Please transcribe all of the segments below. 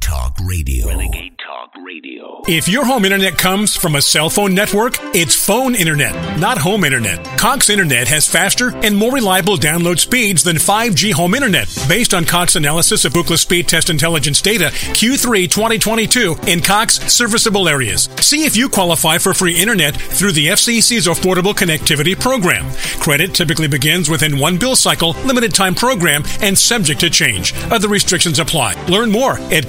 Renegade Talk Radio. Renegade Talk Radio. If your home internet comes from a cell phone network, it's phone internet, not home internet. Cox Internet has faster and more reliable download speeds than 5G home internet. Based on Cox analysis of Ookla Speed Test Intelligence data, Q3 2022 in Cox serviceable areas. See if you qualify for free internet through the FCC's Affordable Connectivity Program. Credit typically begins within one bill cycle, limited time program, and subject to change. Other restrictions apply. Learn more at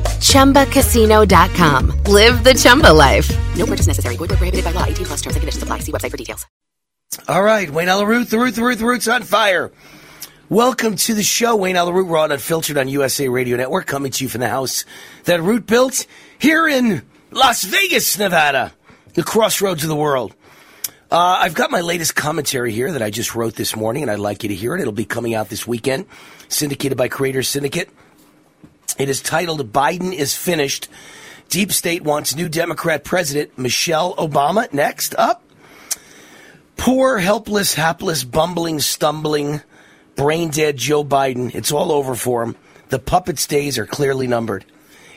ChumbaCasino.com. Live the Chumba life. No purchase necessary. Void where prohibited by law. 18 plus terms and conditions apply. See website for details. All right, Wayne Allyn Root, the root, the root, the root's on fire. Welcome to the show, Wayne Allyn Root. We're on Unfiltered on USA Radio Network, coming to you from the house that Root built here in Las Vegas, Nevada, the crossroads of the world. Uh, I've got my latest commentary here that I just wrote this morning, and I'd like you to hear it. It'll be coming out this weekend, syndicated by Creator Syndicate. It is titled Biden is Finished. Deep State wants new Democrat president Michelle Obama. Next up. Poor, helpless, hapless, bumbling, stumbling, brain dead Joe Biden. It's all over for him. The puppet's days are clearly numbered.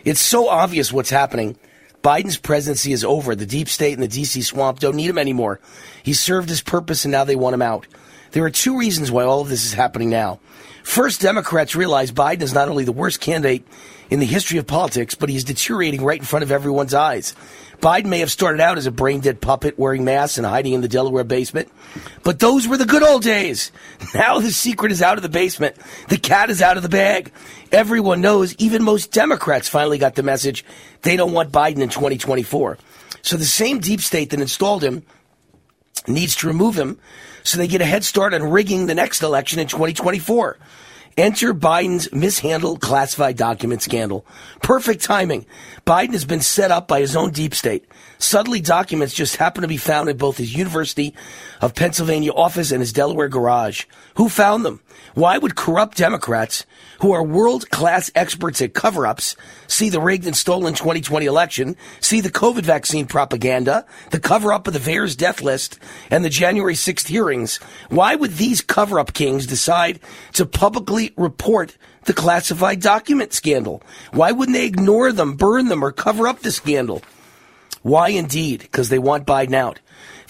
It's so obvious what's happening. Biden's presidency is over. The deep state and the DC swamp don't need him anymore. He served his purpose and now they want him out. There are two reasons why all of this is happening now. First, Democrats realize Biden is not only the worst candidate in the history of politics, but he is deteriorating right in front of everyone's eyes. Biden may have started out as a brain dead puppet wearing masks and hiding in the Delaware basement, but those were the good old days. Now the secret is out of the basement. The cat is out of the bag. Everyone knows, even most Democrats finally got the message they don't want Biden in 2024. So the same deep state that installed him needs to remove him so they get a head start on rigging the next election in 2024. Enter Biden's mishandled classified document scandal. Perfect timing. Biden has been set up by his own deep state. Suddenly, documents just happen to be found in both his University of Pennsylvania office and his Delaware garage. Who found them? Why would corrupt Democrats, who are world class experts at cover ups, see the rigged and stolen 2020 election, see the COVID vaccine propaganda, the cover up of the VAERS death list, and the January 6th hearings? Why would these cover up kings decide to publicly report the classified document scandal? Why wouldn't they ignore them, burn them, or cover up the scandal? Why indeed? Because they want Biden out.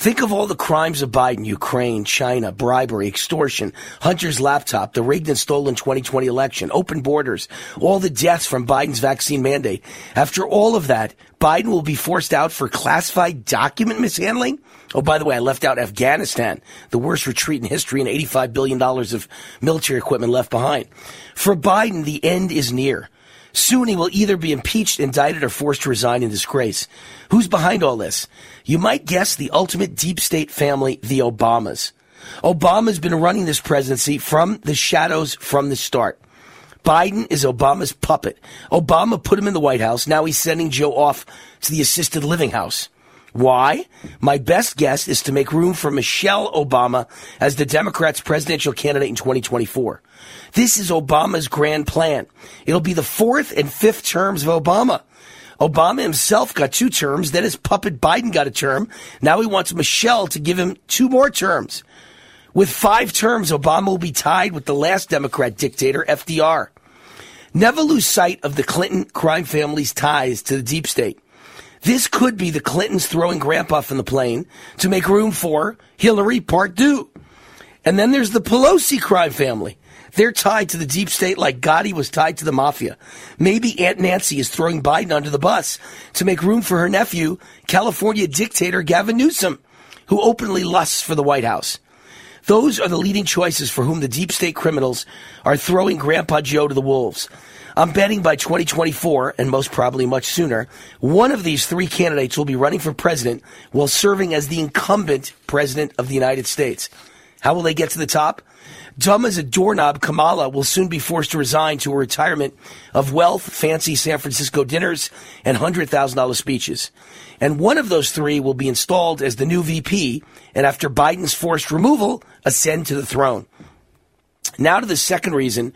Think of all the crimes of Biden Ukraine, China, bribery, extortion, Hunter's laptop, the rigged and stolen 2020 election, open borders, all the deaths from Biden's vaccine mandate. After all of that, Biden will be forced out for classified document mishandling? Oh, by the way, I left out Afghanistan, the worst retreat in history, and $85 billion of military equipment left behind. For Biden, the end is near. Soon he will either be impeached, indicted, or forced to resign in disgrace. Who's behind all this? You might guess the ultimate deep state family, the Obamas. Obama's been running this presidency from the shadows from the start. Biden is Obama's puppet. Obama put him in the White House. Now he's sending Joe off to the assisted living house. Why? My best guess is to make room for Michelle Obama as the Democrats' presidential candidate in 2024. This is Obama's grand plan. It'll be the fourth and fifth terms of Obama. Obama himself got two terms, then his puppet Biden got a term. Now he wants Michelle to give him two more terms. With five terms, Obama will be tied with the last Democrat dictator, FDR. Never lose sight of the Clinton crime family's ties to the deep state. This could be the Clintons throwing grandpa from the plane to make room for Hillary Part 2. And then there's the Pelosi crime family. They're tied to the deep state like Gotti was tied to the mafia. Maybe Aunt Nancy is throwing Biden under the bus to make room for her nephew, California dictator Gavin Newsom, who openly lusts for the White House. Those are the leading choices for whom the deep state criminals are throwing Grandpa Joe to the wolves. I'm betting by 2024, and most probably much sooner, one of these three candidates will be running for president while serving as the incumbent president of the United States. How will they get to the top? Dumb as a doorknob, Kamala will soon be forced to resign to a retirement of wealth, fancy San Francisco dinners, and $100,000 speeches. And one of those three will be installed as the new VP, and after Biden's forced removal, ascend to the throne. Now to the second reason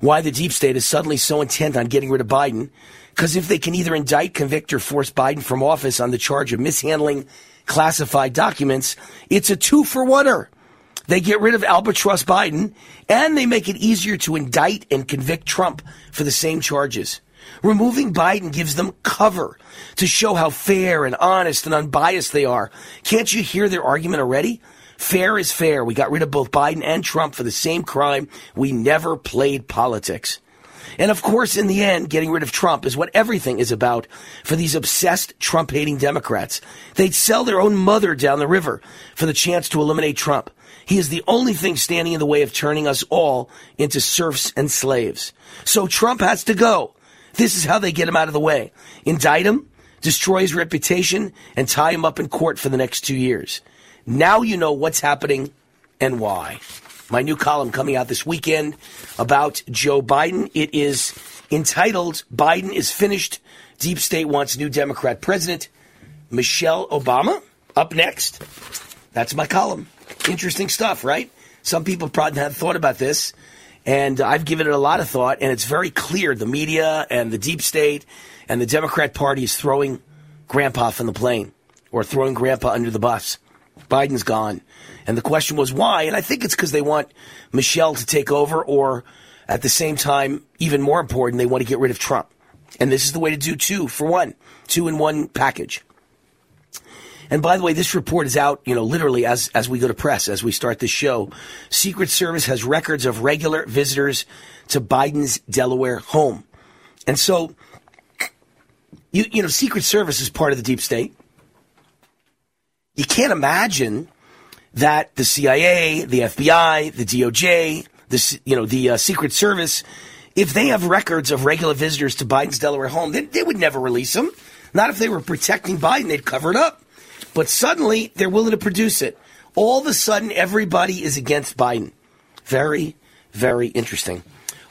why the deep state is suddenly so intent on getting rid of Biden. Because if they can either indict, convict, or force Biden from office on the charge of mishandling classified documents, it's a two for oneer. They get rid of albatross Biden and they make it easier to indict and convict Trump for the same charges. Removing Biden gives them cover to show how fair and honest and unbiased they are. Can't you hear their argument already? Fair is fair. We got rid of both Biden and Trump for the same crime. We never played politics. And of course, in the end, getting rid of Trump is what everything is about for these obsessed Trump hating Democrats. They'd sell their own mother down the river for the chance to eliminate Trump. He is the only thing standing in the way of turning us all into serfs and slaves. So Trump has to go. This is how they get him out of the way. Indict him, destroy his reputation, and tie him up in court for the next two years. Now you know what's happening and why. My new column coming out this weekend about Joe Biden. It is entitled Biden is Finished. Deep State wants new Democrat president. Michelle Obama up next. That's my column. Interesting stuff, right? Some people probably have thought about this, and I've given it a lot of thought, and it's very clear the media and the deep state and the Democrat Party is throwing Grandpa from the plane or throwing Grandpa under the bus. Biden's gone. And the question was why? And I think it's because they want Michelle to take over, or at the same time, even more important, they want to get rid of Trump. And this is the way to do two for one, two in one package. And by the way, this report is out, you know, literally as, as we go to press, as we start this show. Secret Service has records of regular visitors to Biden's Delaware home. And so, you, you know, Secret Service is part of the deep state. You can't imagine that the CIA, the FBI, the DOJ, the, you know, the uh, Secret Service, if they have records of regular visitors to Biden's Delaware home, they, they would never release them. Not if they were protecting Biden, they'd cover it up. But suddenly they're willing to produce it. All of a sudden, everybody is against Biden. Very, very interesting.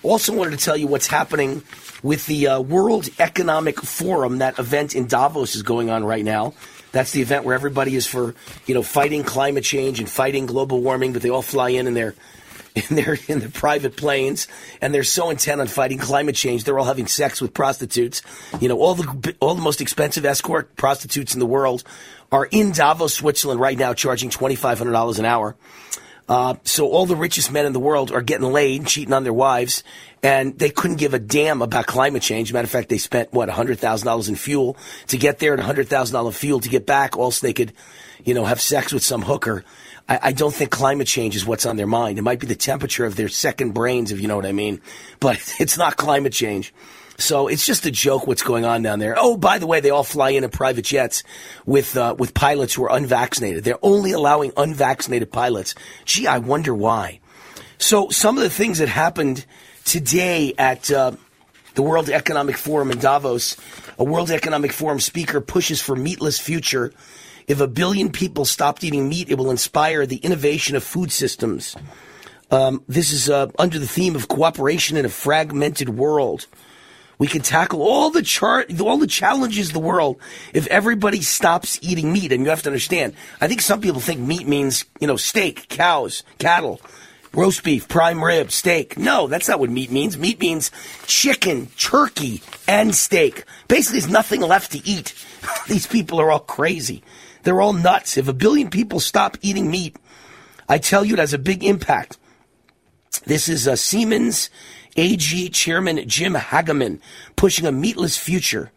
Also, wanted to tell you what's happening with the uh, World Economic Forum. That event in Davos is going on right now. That's the event where everybody is for you know fighting climate change and fighting global warming, but they all fly in in their in their in their private planes, and they're so intent on fighting climate change. They're all having sex with prostitutes. You know, all the all the most expensive escort prostitutes in the world are in Davos, Switzerland right now, charging twenty five hundred dollars an hour. Uh, so all the richest men in the world are getting laid, cheating on their wives, and they couldn't give a damn about climate change. Matter of fact, they spent what hundred thousand dollars in fuel to get there, and hundred thousand dollar in fuel to get back. Also, they could, you know, have sex with some hooker. I, I, don't think climate change is what's on their mind. It might be the temperature of their second brains, if you know what I mean, but it's not climate change. So it's just a joke what's going on down there. Oh, by the way, they all fly in in private jets with uh, with pilots who are unvaccinated. They're only allowing unvaccinated pilots. Gee, I wonder why. So some of the things that happened today at uh, the World Economic Forum in Davos, a World Economic Forum speaker pushes for meatless future. If a billion people stopped eating meat, it will inspire the innovation of food systems. Um, this is uh, under the theme of cooperation in a fragmented world. We can tackle all the chart, all the challenges of the world if everybody stops eating meat. And you have to understand, I think some people think meat means, you know, steak, cows, cattle, roast beef, prime rib, steak. No, that's not what meat means. Meat means chicken, turkey, and steak. Basically, there's nothing left to eat. These people are all crazy. They're all nuts. If a billion people stop eating meat, I tell you, it has a big impact. This is a uh, Siemens AG Chairman Jim Hagemann pushing a meatless future.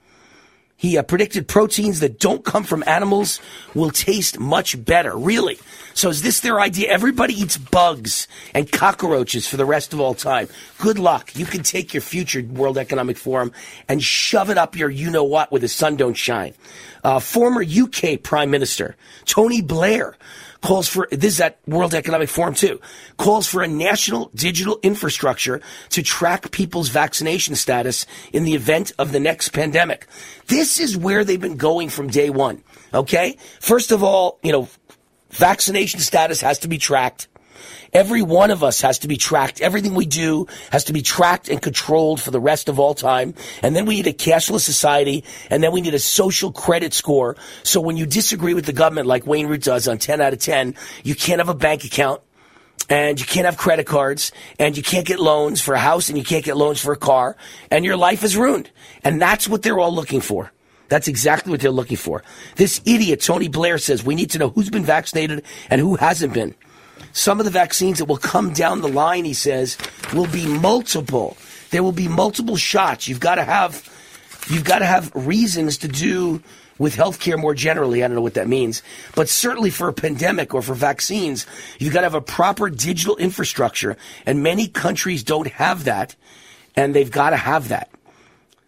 He uh, predicted proteins that don't come from animals will taste much better. Really? So is this their idea? Everybody eats bugs and cockroaches for the rest of all time. Good luck. You can take your future World Economic Forum and shove it up your you know what where the sun don't shine. Uh, former UK Prime Minister Tony Blair calls for this is at World Economic Forum too calls for a national digital infrastructure to track people's vaccination status in the event of the next pandemic. This is where they've been going from day one. Okay, first of all, you know, vaccination status has to be tracked. Every one of us has to be tracked. Everything we do has to be tracked and controlled for the rest of all time. And then we need a cashless society. And then we need a social credit score. So when you disagree with the government, like Wayne Root does on 10 out of 10, you can't have a bank account and you can't have credit cards and you can't get loans for a house and you can't get loans for a car and your life is ruined. And that's what they're all looking for. That's exactly what they're looking for. This idiot, Tony Blair, says we need to know who's been vaccinated and who hasn't been. Some of the vaccines that will come down the line, he says, will be multiple. There will be multiple shots. You've got to have, you've got to have reasons to do with healthcare more generally. I don't know what that means, but certainly for a pandemic or for vaccines, you've got to have a proper digital infrastructure. And many countries don't have that, and they've got to have that.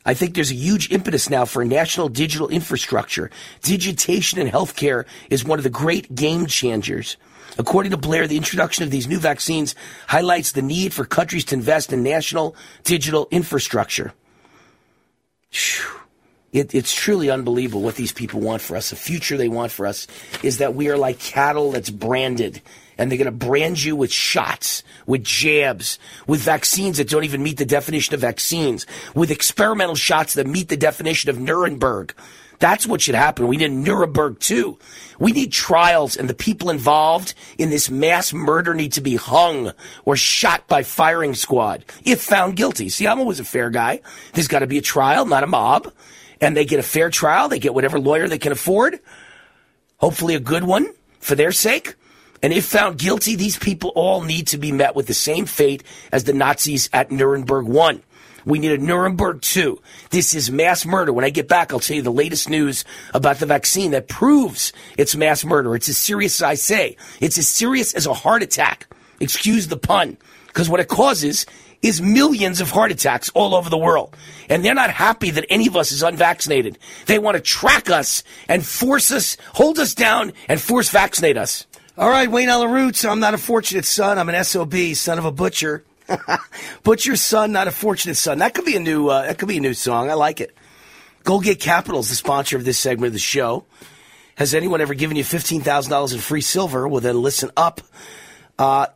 I think there's a huge impetus now for national digital infrastructure. Digitation in healthcare is one of the great game changers. According to Blair, the introduction of these new vaccines highlights the need for countries to invest in national digital infrastructure. It, it's truly unbelievable what these people want for us. The future they want for us is that we are like cattle that's branded and they're going to brand you with shots, with jabs, with vaccines that don't even meet the definition of vaccines, with experimental shots that meet the definition of Nuremberg. That's what should happen. We need Nuremberg too. We need trials and the people involved in this mass murder need to be hung or shot by firing squad if found guilty. See, I'm always a fair guy. There's got to be a trial, not a mob. And they get a fair trial. They get whatever lawyer they can afford. Hopefully a good one for their sake. And if found guilty, these people all need to be met with the same fate as the Nazis at Nuremberg 1. We need a Nuremberg 2. This is mass murder. When I get back, I'll tell you the latest news about the vaccine that proves it's mass murder. It's as serious as I say. It's as serious as a heart attack. Excuse the pun. Because what it causes is millions of heart attacks all over the world. And they're not happy that any of us is unvaccinated. They want to track us and force us, hold us down, and force vaccinate us. All right, Wayne Allyn Root. I'm not a fortunate son. I'm an SOB, son of a butcher. butcher son, not a fortunate son. That could be a new. Uh, that could be a new song. I like it. Goldgate Capital is the sponsor of this segment of the show. Has anyone ever given you fifteen thousand dollars in free silver? Well, then listen up. Uh,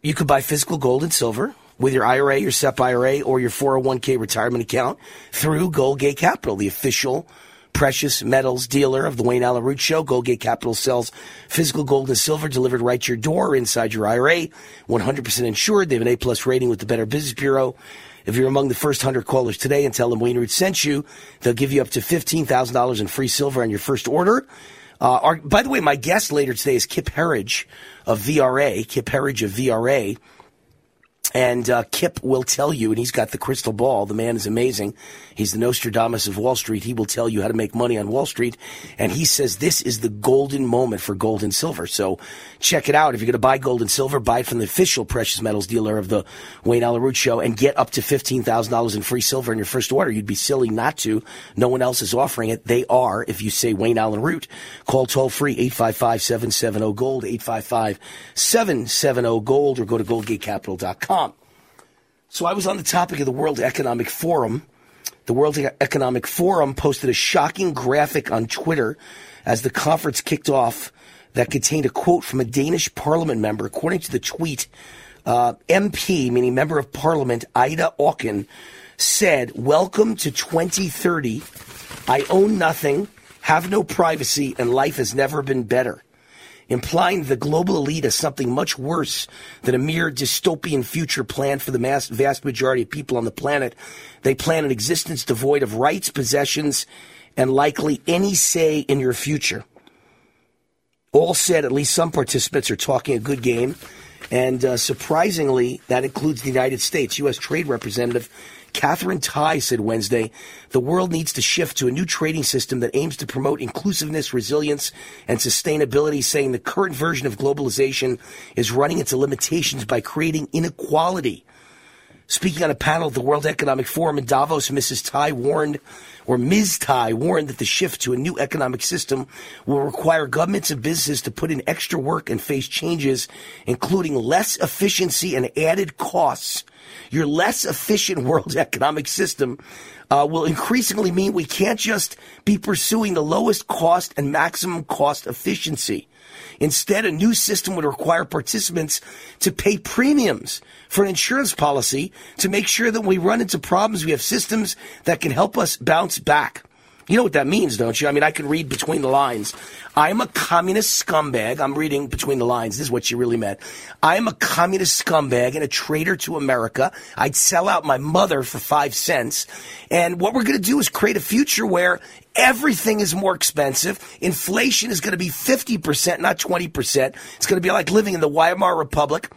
you could buy physical gold and silver with your IRA, your SEP IRA, or your 401k retirement account through Goldgate Capital, the official precious metals dealer of the Wayne Allyn Root Show. Goldgate Capital sells physical gold and silver delivered right to your door inside your IRA. 100% insured. They have an A plus rating with the Better Business Bureau. If you're among the first 100 callers today and tell them Wayne Root sent you, they'll give you up to $15,000 in free silver on your first order. Uh, our, by the way, my guest later today is Kip Herriage of VRA. Kip Herriage of VRA and uh, Kip will tell you, and he's got the crystal ball. The man is amazing. He's the Nostradamus of Wall Street. He will tell you how to make money on Wall Street. And he says this is the golden moment for gold and silver. So check it out. If you're going to buy gold and silver, buy it from the official precious metals dealer of the Wayne Allyn Root Show and get up to $15,000 in free silver in your first order. You'd be silly not to. No one else is offering it. They are, if you say Wayne Allyn Root. Call toll free 855-770 gold, 855-770 gold, or go to goldgatecapital.com. So I was on the topic of the World Economic Forum. The World Economic Forum posted a shocking graphic on Twitter as the conference kicked off that contained a quote from a Danish parliament member. According to the tweet, uh, MP, meaning member of parliament, Ida Auken, said, Welcome to 2030. I own nothing, have no privacy, and life has never been better implying the global elite is something much worse than a mere dystopian future planned for the mass, vast majority of people on the planet. They plan an existence devoid of rights, possessions, and likely any say in your future. All said, at least some participants are talking a good game. And uh, surprisingly, that includes the United States. U.S. Trade Representative Katherine Tai said Wednesday the world needs to shift to a new trading system that aims to promote inclusiveness, resilience, and sustainability, saying the current version of globalization is running into limitations by creating inequality. Speaking on a panel at the World Economic Forum in Davos, Mrs. Tai warned, or Ms. Tai warned that the shift to a new economic system will require governments and businesses to put in extra work and face changes, including less efficiency and added costs Your less efficient world economic system uh, will increasingly mean we can't just be pursuing the lowest cost and maximum cost efficiency. Instead, a new system would require participants to pay premiums for an insurance policy to make sure that when we run into problems, we have systems that can help us bounce back. You know what that means, don't you? I mean, I can read between the lines. I am a communist scumbag. I'm reading between the lines. This is what she really meant. I am a communist scumbag and a traitor to America. I'd sell out my mother for five cents. And what we're going to do is create a future where everything is more expensive. Inflation is going to be 50%, not 20%. It's going to be like living in the Weimar Republic.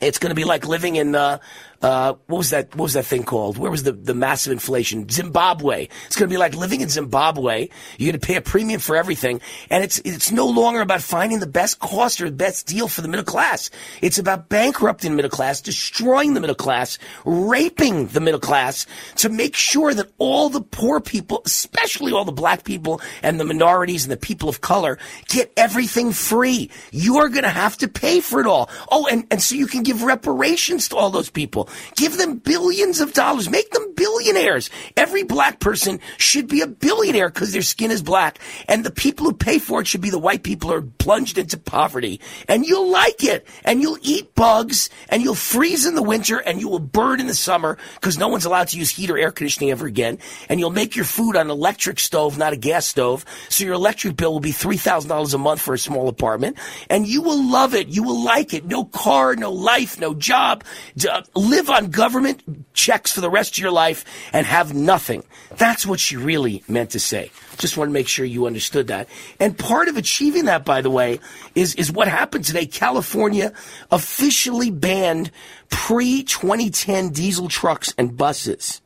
It's going to be like living in uh, uh, what was that? What was that thing called? Where was the, the massive inflation? Zimbabwe. It's going to be like living in Zimbabwe. You're going to pay a premium for everything, and it's it's no longer about finding the best cost or the best deal for the middle class. It's about bankrupting the middle class, destroying the middle class, raping the middle class to make sure that all the poor people, especially all the black people and the minorities and the people of color, get everything free. You're going to have to pay for it all. Oh, and, and so you can give reparations to all those people. Give them billions of dollars. Make them billionaires. Every black person should be a billionaire because their skin is black. And the people who pay for it should be the white people who are plunged into poverty. And you'll like it. And you'll eat bugs and you'll freeze in the winter and you will burn in the summer because no one's allowed to use heat or air conditioning ever again. And you'll make your food on an electric stove, not a gas stove. So your electric bill will be $3,000 a month for a small apartment. And you will love it. You will like it. No car, no life, no job. Uh, live on government checks for the rest of your life and have nothing. That's what she really meant to say. Just want to make sure you understood that. And part of achieving that, by the way, is, is what happened today. California officially banned pre 2010 diesel trucks and buses.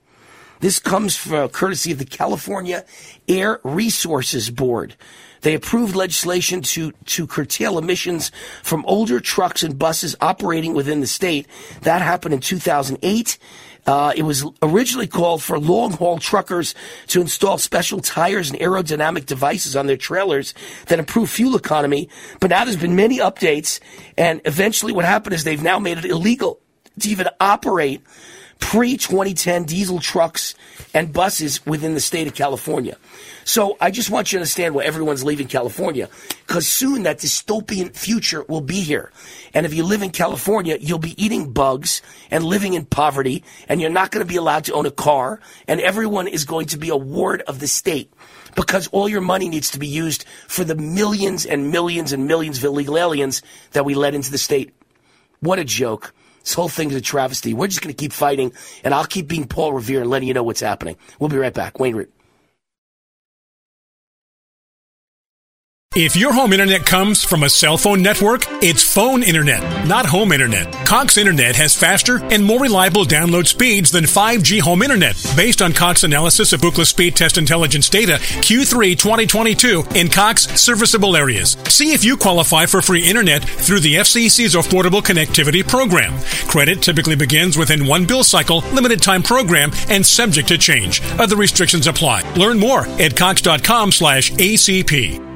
This comes from courtesy of the California Air Resources Board. They approved legislation to, to curtail emissions from older trucks and buses operating within the state. That happened in 2008. Uh, it was originally called for long haul truckers to install special tires and aerodynamic devices on their trailers that improve fuel economy. But now there's been many updates, and eventually what happened is they've now made it illegal to even operate pre 2010 diesel trucks and buses within the state of California. So I just want you to understand why everyone's leaving California, because soon that dystopian future will be here. And if you live in California, you'll be eating bugs and living in poverty, and you're not going to be allowed to own a car, and everyone is going to be a ward of the state because all your money needs to be used for the millions and millions and millions of illegal aliens that we let into the state. What a joke. This whole thing is a travesty. We're just going to keep fighting, and I'll keep being Paul Revere and letting you know what's happening. We'll be right back. Wayne If your home internet comes from a cell phone network, it's phone internet, not home internet. Cox Internet has faster and more reliable download speeds than 5G home internet, based on Cox analysis of Ookla Speed Test Intelligence data Q3 2022 in Cox serviceable areas. See if you qualify for free internet through the FCC's Affordable Connectivity Program. Credit typically begins within one bill cycle, limited time program, and subject to change. Other restrictions apply. Learn more at cox.com/acp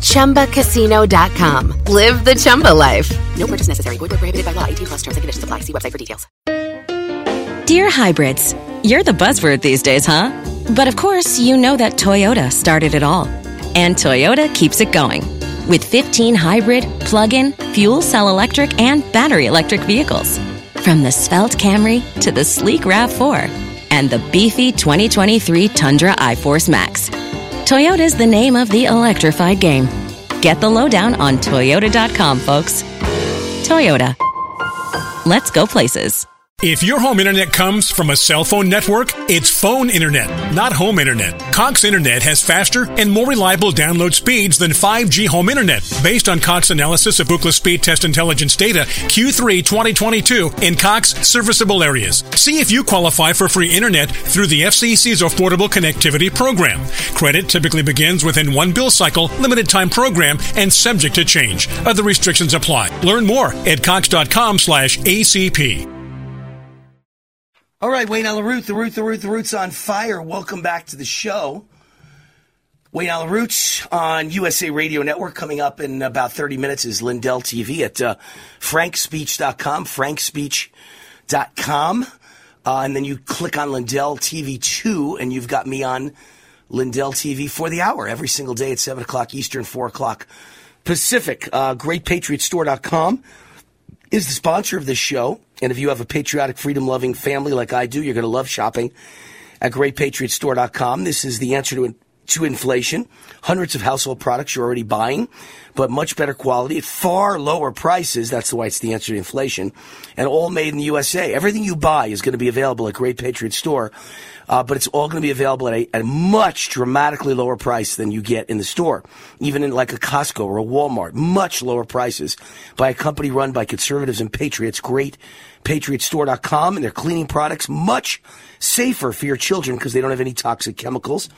ChumbaCasino.com. Live the Chumba life. No purchase necessary. Void where prohibited by law. 18 plus terms and conditions apply. See website for details. Dear hybrids, you're the buzzword these days, huh? But of course, you know that Toyota started it all. And Toyota keeps it going. With 15 hybrid, plug in, fuel cell electric, and battery electric vehicles. From the svelte Camry to the sleek RAV4 and the beefy 2023 Tundra iForce Max. Toyota's the name of the electrified game. Get the lowdown on Toyota.com, folks. Toyota. Let's go places. If your home internet comes from a cell phone network, it's phone internet, not home internet. Cox Internet has faster and more reliable download speeds than 5G home internet, based on Cox analysis of Ookla Speed Test Intelligence data Q3 2022 in Cox serviceable areas. See if you qualify for free internet through the FCC's Affordable Connectivity Program. Credit typically begins within one bill cycle, limited time program, and subject to change. Other restrictions apply. Learn more at cox.com/acp. All right, Wayne Allyn Root, the Root, the Root, the Root's on fire. Welcome back to the show. Wayne Allyn Root on USA Radio Network. Coming up in about 30 minutes is Lindell TV at uh, frankspeech.com, frankspeech.com. Uh, and then you click on Lindell TV 2, and you've got me on Lindell TV for the hour every single day at 7 o'clock Eastern, 4 o'clock Pacific. Uh, GreatPatriotStore.com is the sponsor of this show. And if you have a patriotic, freedom loving family like I do, you're going to love shopping at greatpatriotstore.com. This is the answer to, to inflation. Hundreds of household products you're already buying, but much better quality at far lower prices. That's why it's the answer to inflation. And all made in the USA. Everything you buy is going to be available at Great Patriot Store. Uh, but it's all going to be available at a, at a, much dramatically lower price than you get in the store, even in like a Costco or a Walmart. Much lower prices by a company run by conservatives and patriots. Great patriotstore.com and their cleaning products much safer for your children because they don't have any toxic chemicals.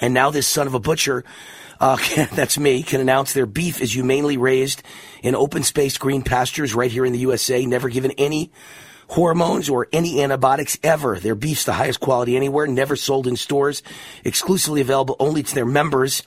And now this son of a butcher, uh, that's me, can announce their beef is humanely raised in open space green pastures right here in the USA, never given any hormones or any antibiotics ever. Their beef's the highest quality anywhere, never sold in stores, exclusively available only to their members.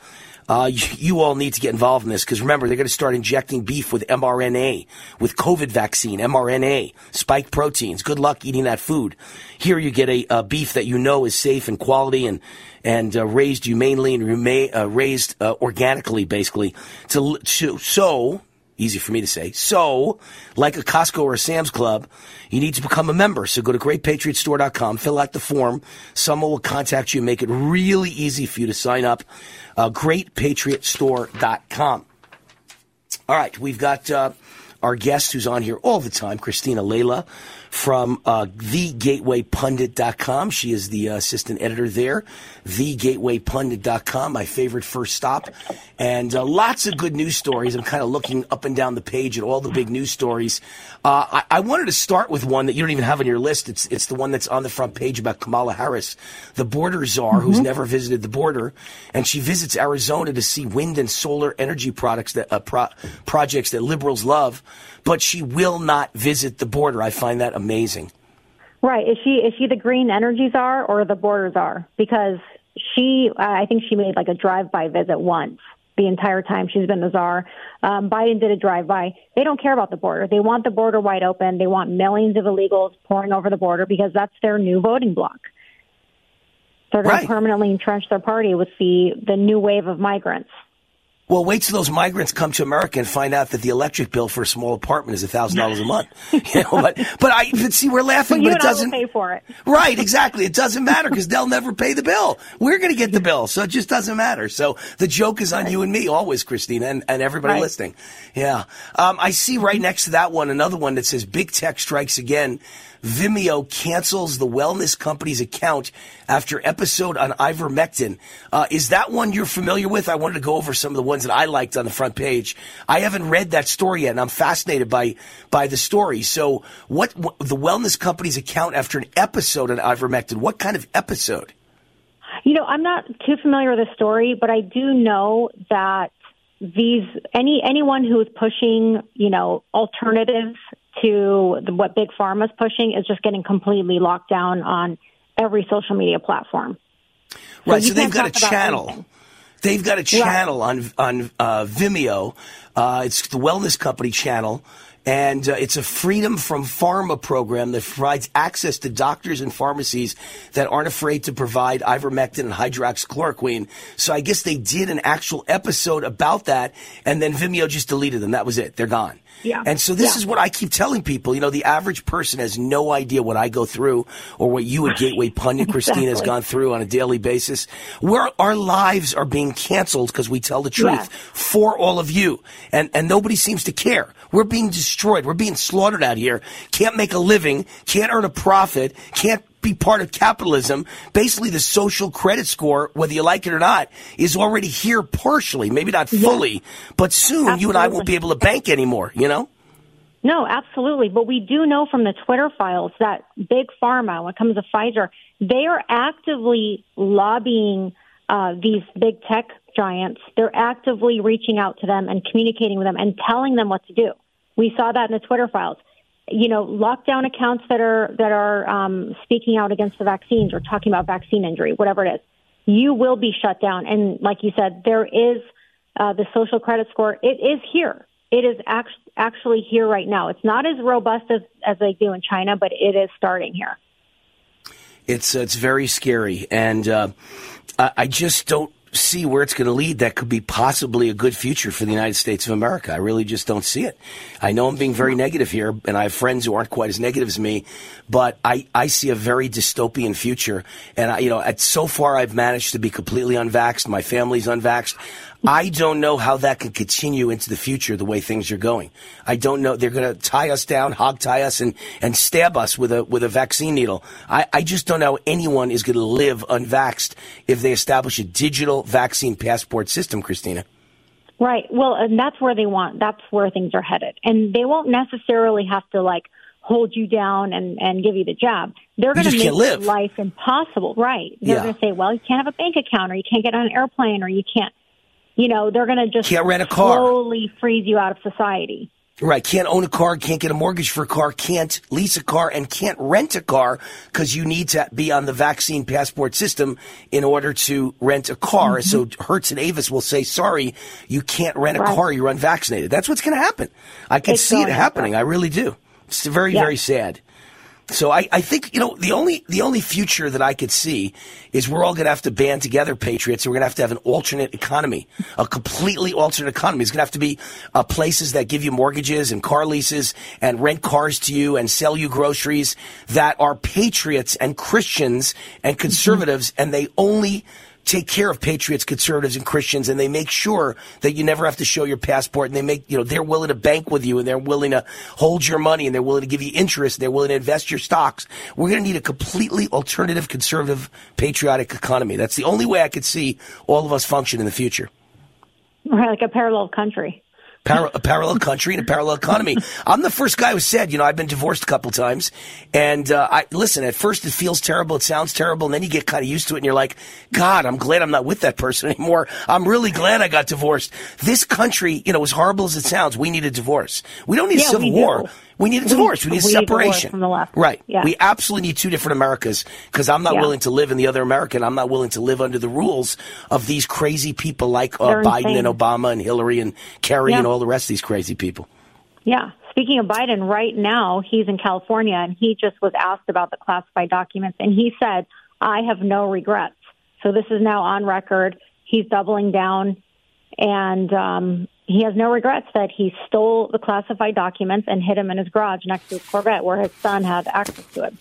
Uh, you, you, all need to get involved in this because remember, they're going to start injecting beef with mRNA, with COVID vaccine, mRNA, spike proteins. Good luck eating that food. Here you get a, a beef that you know is safe and quality and, and uh, raised humanely and uh, raised uh, organically, basically. To, to, so, easy for me to say. So, like a Costco or a Sam's Club, you need to become a member. So go to greatpatriotstore.com, fill out the form. Someone will contact you, and make it really easy for you to sign up. Uh, greatpatriotstore.com. All right, we've got uh, our guest who's on here all the time, Cristina Laila from uh, thegatewaypundit.com. She is the uh, assistant editor there, thegatewaypundit.com, my favorite first stop. And uh, lots of good news stories. I'm kind of looking up and down the page at all the big news stories. Uh, I-, I, wanted to start with one that you don't even have on your list. It's, it's the one that's on the front page about Kamala Harris, the border czar mm-hmm. who's never visited the border. And she visits Arizona to see wind and solar energy products that, uh, pro- projects that liberals love but she will not visit the border. I find that amazing. Right. Is she is she the green energy czar or the border czar? Because she, I think she made like a drive-by visit once the entire time she's been the czar. Um, Biden did a drive-by. They don't care about the border. They want the border wide open. They want millions of illegals pouring over the border because that's their new voting bloc. They're going right. to permanently entrench their party with the the new wave of migrants. Well, wait till those migrants come to America and find out that the electric bill for a small apartment is thousand dollars a month. You know, but but I but see we're laughing, but it doesn't pay for it. Right, exactly. It doesn't matter because they'll never pay the bill. We're going to get the bill, so it just doesn't matter. So the joke is on right. you and me always, Cristina, and, and everybody right. listening. Yeah, um, I see right next to that one another one that says "Big Tech strikes again." Vimeo cancels the wellness company's account after episode on ivermectin. Uh, is that one you're familiar with? I wanted to go over some of the ones that I liked on the front page. I haven't read that story yet, and I'm fascinated by by the story. So, what, what the wellness company's account after an episode on ivermectin? What kind of episode? You know, I'm not too familiar with the story, but I do know that these any anyone who is pushing, you know, alternatives to the, what big pharma is pushing is just getting completely locked down on every social media platform. Right. So, so they've got a channel. They've got a channel right. on on uh, Vimeo. Uh, it's the Wellness Company channel, and uh, it's a freedom from pharma program that provides access to doctors and pharmacies that aren't afraid to provide ivermectin and hydroxychloroquine. So I guess they did an actual episode about that, and then Vimeo just deleted them. That was it. They're gone. Yeah. And so this yeah. is what I keep telling people. You know, the average person has no idea what I go through or what you at Gateway Pundit, Cristina, exactly. has gone through on a daily basis. Where our lives are being canceled because we tell the truth for all of you. And, and nobody seems to care. We're being destroyed destroyed. We're being slaughtered out here. Can't make a living. Can't earn a profit. Can't be part of capitalism. Basically, the social credit score, whether you like it or not, is already here partially. Maybe not fully, yeah. but soon Absolutely. you and I won't be able to bank anymore, you know? No, absolutely. But we do know from the Twitter files that big pharma, when it comes to Pfizer, they are actively lobbying uh, these big tech giants. They're actively reaching out to them and communicating with them and telling them what to do. We saw that in the Twitter files. You know, lockdown accounts that are that are um, speaking out against the vaccines or talking about vaccine injury, whatever it is, you will be shut down. And like you said, there is uh, the social credit score. It is here. It is act- actually here right now. It's not as robust as, as they do in China, but it is starting here. It's it's very scary, and uh, I, I just don't see where it's going to lead that could be possibly a good future for the United States of America. I really just don't see it. I know I'm being very negative here, and I have friends who aren't quite as negative as me, but I, I see a very dystopian future. And I, you know, at so far I've managed to be completely unvaxxed. My family's unvaxxed. I don't know how that can continue into the future the way things are going. I don't know. They're going to tie us down, hog tie us, and, and stab us with a with a vaccine needle. I, I just don't know anyone is going to live unvaxxed if they establish a digital vaccine passport system, Cristina. Right. Well, and that's where they want. That's where things are headed, and they won't necessarily have to like hold you down and, and give you the job. They're going to make life impossible. Right. They're yeah. going to say, well, you can't have a bank account or you can't get on an airplane or you can't you know, they're going to just can't rent a car. slowly freeze you out of society. Right. Can't own a car, can't get a mortgage for a car, can't lease a car, and can't rent a car because you need to be on the vaccine passport system in order to rent a car. Mm-hmm. So Hertz and Avis will say, sorry, you can't rent a right. car, you're unvaccinated. That's what's going to happen. I can it's see it happening. Happen. I really do. It's very, yeah. very sad. So I, I think you know the only the only future that I could see is we're all going to have to band together, patriots. And we're going to have to have an alternate economy, a completely alternate economy. It's going to have to be uh, places that give you mortgages and car leases and rent cars to you and sell you groceries that are patriots and Christians and conservatives, mm-hmm. and they only take care of patriots, conservatives, and Christians, and they make sure that you never have to show your passport. And they make, you know, they're willing to bank with you, and they're willing to hold your money, and they're willing to give you interest, and they're willing to invest your stocks. We're going to need a completely alternative, conservative, patriotic economy. That's the only way I could see all of us function in the future. Right, like a parallel country. Par- a parallel country and a parallel economy. I'm the first guy who said, you know, I've been divorced a couple times, and uh, I listen. At first, it feels terrible, it sounds terrible, and then you get kind of used to it, and you're like, God, I'm glad I'm not with that person anymore. I'm really glad I got divorced. This country, you know, as horrible as it sounds, we need a divorce. We don't need yeah, a civil war. Do. We need a divorce. We, we need a separation. from the left. Right. Yeah. We absolutely need two different Americas because I'm not yeah. willing to live in the other America. and I'm not willing to live under the rules of these crazy people like uh, Biden insane. and Obama and Hillary and Kerry yeah. and all the rest of these crazy people. Yeah. Speaking of Biden, right now he's in California and he just was asked about the classified documents and he said, I have no regrets. So this is now on record. He's doubling down and um, he has no regrets that he stole the classified documents and hid them in his garage next to his Corvette where his son had access to it.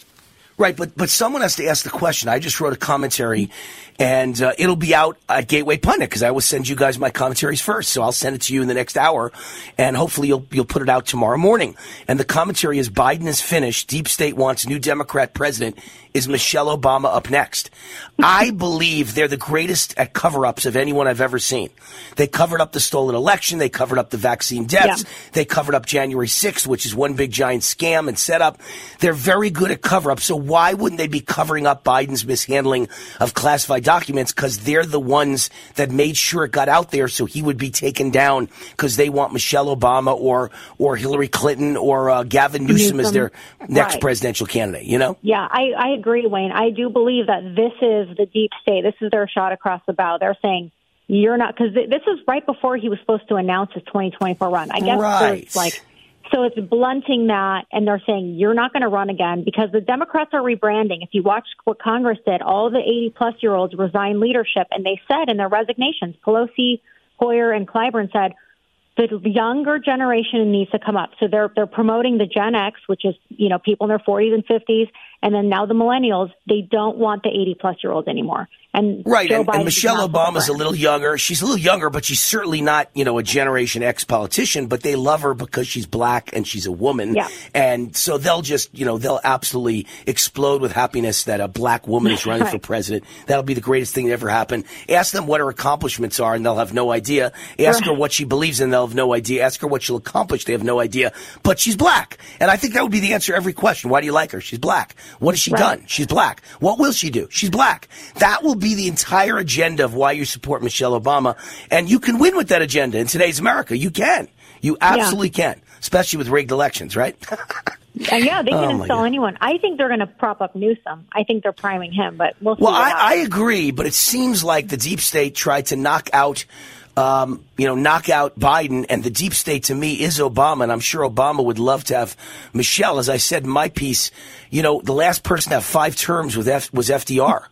Right, but but someone has to ask the question. I just wrote a commentary, and uh, it'll be out at Gateway Pundit because I will send you guys my commentaries first. So I'll send it to you in the next hour, and hopefully you'll you'll put it out tomorrow morning. And the commentary is Biden is finished. Deep state wants new Democrat president. Is Michelle Obama up next? I believe they're the greatest at cover-ups of anyone I've ever seen. They covered up the stolen election. They covered up the vaccine deaths. Yeah. They covered up January 6th, which is one big giant scam and setup. They're very good at cover-up. So why wouldn't they be covering up Biden's mishandling of classified documents? Because they're the ones that made sure it got out there so he would be taken down because they want Michelle Obama or or Hillary Clinton or uh, Gavin Newsom, Newsom, as their next right. presidential candidate. You know? Yeah, I, I agree, Wayne. I do believe that this is the deep state. This is their shot across the bow. They're saying you're not because this is right before he was supposed to announce his 2024 run. I guess right. like so it's blunting that, and they're saying you're not going to run again because the Democrats are rebranding. If you watch what Congress did, all the 80 plus year olds resigned leadership, and they said in their resignations, Pelosi, Hoyer, and Clyburn said the younger generation needs to come up. So they're they're promoting the Gen X, which is you know people in their 40s and 50s, And then now the millennials, they don't want the 80 plus year olds anymore. And right, and, and Michelle Obama's a little younger. She's a little younger, but she's certainly not, you know, a Generation X politician. But they love her because she's black and she's a woman. Yeah. And so they'll just, you know, they'll absolutely explode with happiness that a black woman is running for president. That'll be the greatest thing that ever happened. Ask them what her accomplishments are, and they'll have no idea. Ask her what she believes in, and they'll have no idea. Ask her what she'll accomplish, they have no idea. But she's black, and I think that would be the answer to every question. Why do you like her? She's black. What has she Right. done? She's black. What will she do? She's black. That will be the entire agenda of why you support Michelle Obama. And you can win with that agenda in today's America. You can. You absolutely can. Especially with rigged elections, right? And uh, yeah, they Oh, can my install God. anyone. I think they're going to prop up Newsom. I think they're priming him, but we'll see. Well, I, I agree, but it seems like the deep state tried to knock out, um, you know, knock out Biden, and the deep state to me is Obama, and I'm sure Obama would love to have Michelle. As I said in my piece, you know, the last person to have five terms with F, was FDR,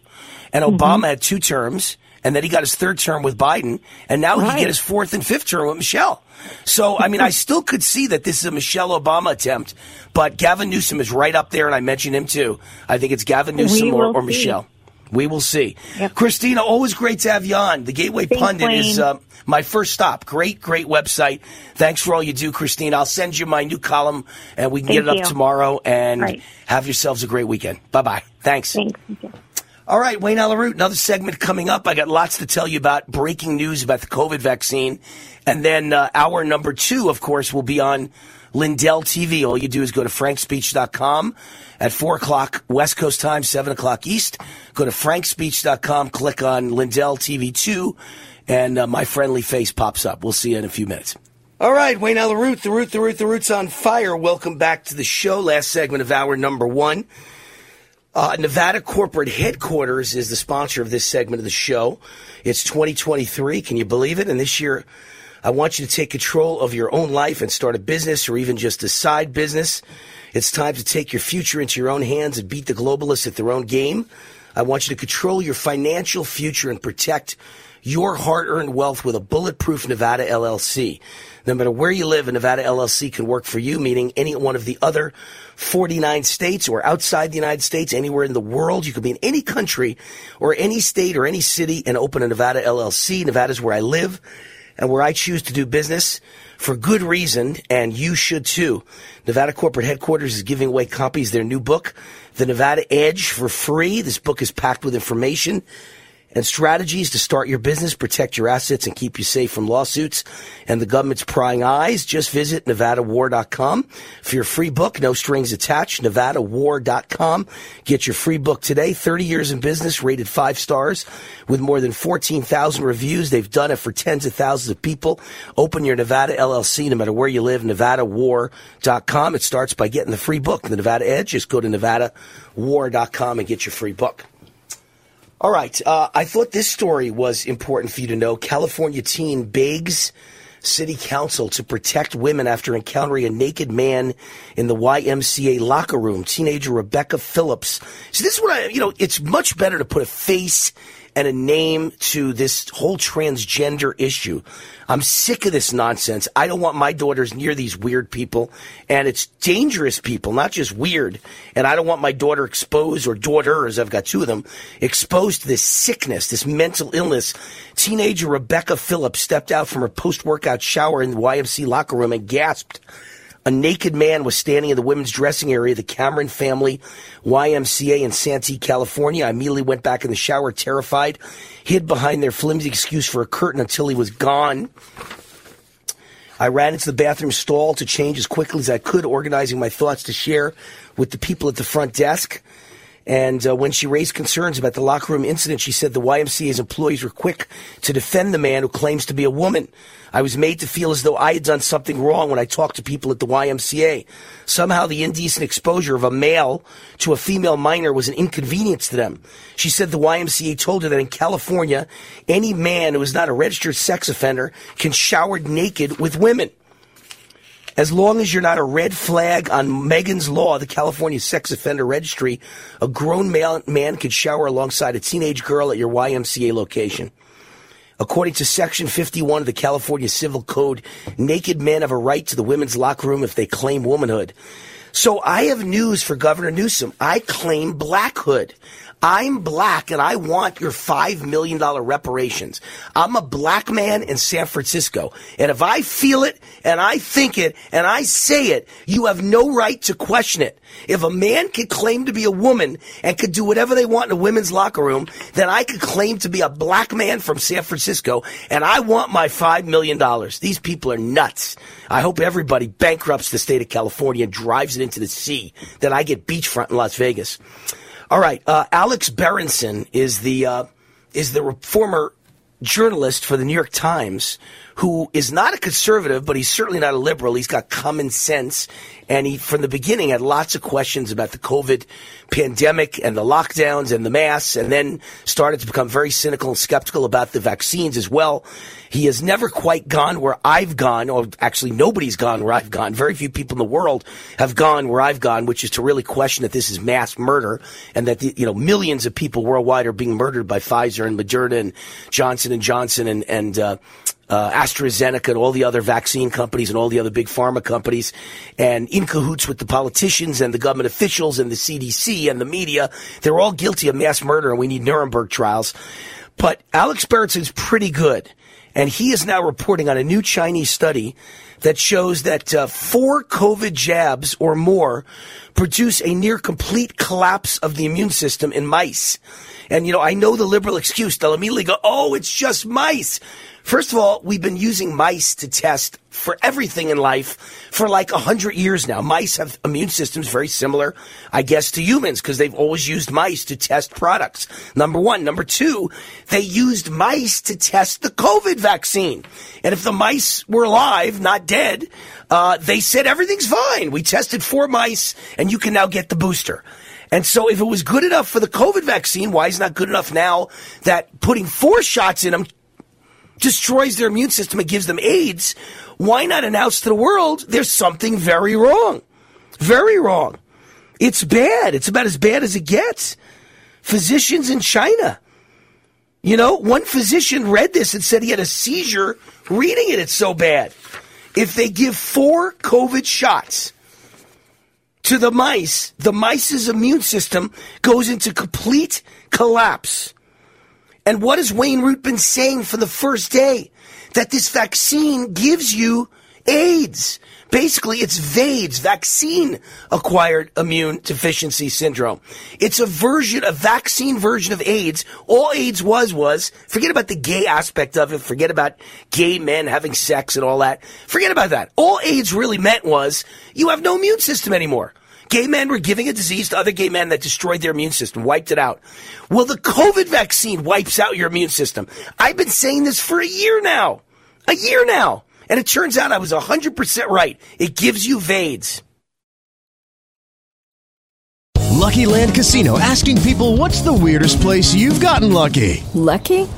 and Mm-hmm. Obama had two terms, and then he got his third term with Biden, and now he Right. get his fourth and fifth term with Michelle. So, I mean, I still could see that this is a Michelle Obama attempt, but Gavin Newsom is right up there, and I mentioned him too. I think it's Gavin Newsom or, or. Michelle. We will see. Yep. Cristina, always great to have you on. The Gateway Thanks, Pundit is uh, my first stop. Great, great website. Thanks for all you do, Cristina. I'll send you my new column, and we can get it Thank up you. tomorrow. And Right. have yourselves a great weekend. Bye bye. Thanks. Thanks. Thank you. All right, Wayne Allyn Root, another segment coming up. I got lots to tell you about breaking news about the COVID vaccine. And then uh, hour number two, of course, will be on Lindell TV. All you do is go to frankspeech.com at 4 o'clock West Coast time, 7 o'clock East. Go to frankspeech.com, click on Lindell TV 2, and uh, my friendly face pops up. We'll see you in a few minutes. All right, Wayne Allyn Root, the root, the root, the root's on fire. Welcome back to the show. Last segment of hour number one. Uh, Nevada Corporate Headquarters is the sponsor of this segment of the show. It's 2023. Can you believe it? And this year, I want you to take control of your own life and start a business or even just a side business. It's time to take your future into your own hands and beat the globalists at their own game. I want you to control your financial future and protect your hard earned wealth with a bulletproof Nevada LLC. No matter where you live, a Nevada LLC can work for you, meaning any one of the other 49 states or outside the United States, anywhere in the world. You could be in any country or any state or any city and open a Nevada LLC. Nevada's where I live and where I choose to do business for good reason, and you should too. Nevada Corporate Headquarters is giving away copies of their new book, The Nevada Edge, for free. This book is packed with information and strategies to start your business, protect your assets, and keep you safe from lawsuits and the government's prying eyes. Just visit NevadaWar.com for your free book, no strings attached. NevadaWar.com. Get your free book today. 30 years in business, rated five stars with more than 14,000 reviews. They've done it for tens of thousands of people. Open your Nevada LLC, no matter where you live, NevadaWar.com. It starts by getting the free book, The Nevada Edge. Just go to NevadaWar.com and get your free book. All right. Uh, I thought this story was important for you to know. California teen begs city council to protect women after encountering a naked man in the YMCA locker room. Teenager Rebecca Phillips. So this is what I, you know, it's much better to put a face and a name to this whole transgender issue. I'm sick of this nonsense. I don't want my daughters near these weird people, and it's dangerous people, not just weird. And I don't want my daughter exposed, or daughters, I've got two of them, exposed to this sickness, this mental illness. Teenager Rebecca Phillips stepped out from her post workout shower in the YMC locker room and gasped. A naked man was standing in the women's dressing area of the Cameron family YMCA in Santee, California. I immediately went back in the shower, terrified, hid behind their flimsy excuse for a curtain until he was gone. I ran into the bathroom stall to change as quickly as I could, organizing my thoughts to share with the people at the front desk. And uh, when she raised concerns about the locker room incident, she said the YMCA's employees were quick to defend the man who claims to be a woman. I was made to feel as though I had done something wrong when I talked to people at the YMCA. Somehow the indecent exposure of a male to a female minor was an inconvenience to them. She said the YMCA told her that in California, any man who is not a registered sex offender can shower naked with women. As long as you're not a red flag on Megan's Law, the California Sex Offender Registry, a grown male, man could shower alongside a teenage girl at your YMCA location. According to Section 51 of the California Civil Code, naked men have a right to the women's locker room if they claim womanhood. So I have news for Governor Newsom. I claim blackhood. I'm black and I want your $5 million reparations. I'm a black man in San Francisco. And if I feel it and I think it and I say it, you have no right to question it. If a man can claim to be a woman and could do whatever they want in a women's locker room, then I could claim to be a black man from San Francisco and I want my $5 million. These people are nuts. I hope everybody bankrupts the state of California and drives it into the sea. Then I get beachfront in Las Vegas. All right, uh, Alex Berenson is the uh, is the former journalist for the New York Times who is not a conservative, but he's certainly not a liberal. He's got common sense. And he, from the beginning, had lots of questions about the COVID pandemic and the lockdowns and the masks, and then started to become very cynical and skeptical about the vaccines as well. He has never quite gone where I've gone, or actually nobody's gone where I've gone. Very few people in the world have gone where I've gone, which is to really question that this is mass murder and that, the, you know, millions of people worldwide are being murdered by Pfizer and Moderna and Johnson and Johnson and, and, uh, uh, AstraZeneca and all the other vaccine companies and all the other big pharma companies, and in cahoots with the politicians and the government officials and the CDC and the media. They're all guilty of mass murder, and we need Nuremberg trials. But Alex Berenson's pretty good, and he is now reporting on a new Chinese study that shows that uh, four COVID jabs or more produce a near complete collapse of the immune system in mice. And, you know, I know the liberal excuse. They'll immediately go, oh, it's just mice. First of all, we've been using mice to test for everything in life for like a hundred years now. Mice have immune systems very similar, I guess, to humans because they've always used mice to test products. Number one. Number two, they used mice to test the COVID vaccine. And if the mice were alive, not dead, uh, they said everything's fine. We tested four mice and you can now get the booster. And so if it was good enough for the COVID vaccine, why is it not good enough now that putting four shots in them destroys their immune system and gives them AIDS, why not announce to the world there's something very wrong? Very wrong. It's bad. It's about as bad as it gets. Physicians in China. You know, one physician read this and said he had a seizure reading it. It's so bad. If they give four COVID shots to the mice, the mice's immune system goes into complete collapse. And what has Wayne Root been saying from the first day? That this vaccine gives you AIDS. Basically, it's VAIDS, vaccine acquired immune deficiency syndrome. It's a version, a vaccine version of AIDS. All AIDS was, was, forget about the gay aspect of it, forget about gay men having sex and all that. Forget about that. All AIDS really meant was, you have no immune system anymore. Gay men were giving a disease to other gay men that destroyed their immune system, wiped it out. Well, the COVID vaccine wipes out your immune system. I've been saying this for a year now. A year now. And it turns out I was 100% right. It gives you VAIDS. Lucky Land Casino asking people what's the weirdest place you've gotten lucky? Lucky?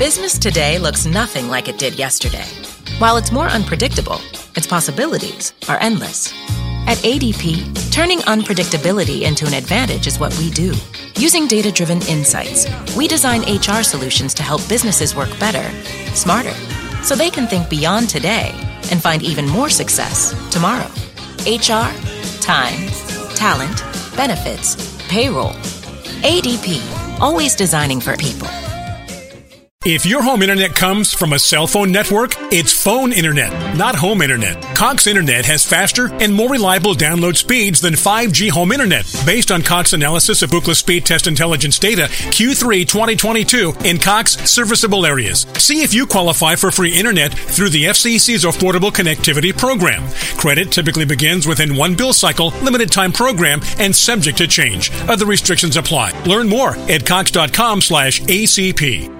Business today looks nothing like it did yesterday. While it's more unpredictable, its possibilities are endless. At ADP, turning unpredictability into an advantage is what we do. Using data driven insights, we design HR solutions to help businesses work better, smarter, so they can think beyond today and find even more success tomorrow. HR, time, talent, benefits, payroll. ADP, always designing for people. If your home internet comes from a cell phone network, it's phone internet, not home internet. Cox Internet has faster and more reliable download speeds than 5G home internet, based on Cox analysis of Ookla Speed Test Intelligence data Q3 2022 in Cox serviceable areas. See if you qualify for free internet through the FCC's Affordable Connectivity Program. Credit typically begins within one bill cycle, limited time program, and subject to change. Other restrictions apply. Learn more at cox.com/acp.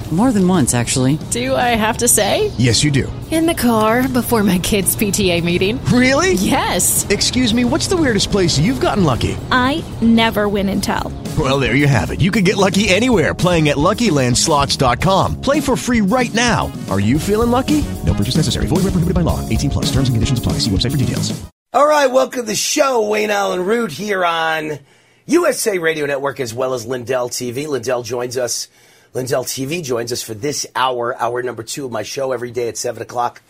More than once, actually. Do I have to say? Yes, you do. In the car before my kids' PTA meeting. Really? Yes. Excuse me, what's the weirdest place you've gotten lucky? I never win and tell. Well, there you have it. You can get lucky anywhere playing at LuckyLandSlots.com. Play for free right now. Are you feeling lucky? No purchase necessary. Void where prohibited by law. 18 plus. Terms and conditions apply. See website for details. All right, welcome to the show. Wayne Allyn Root here on USA Radio Network as well as Lindell TV. Lindell joins us. Lindell TV joins us for this hour, hour number two of my show every day at 7 o'clock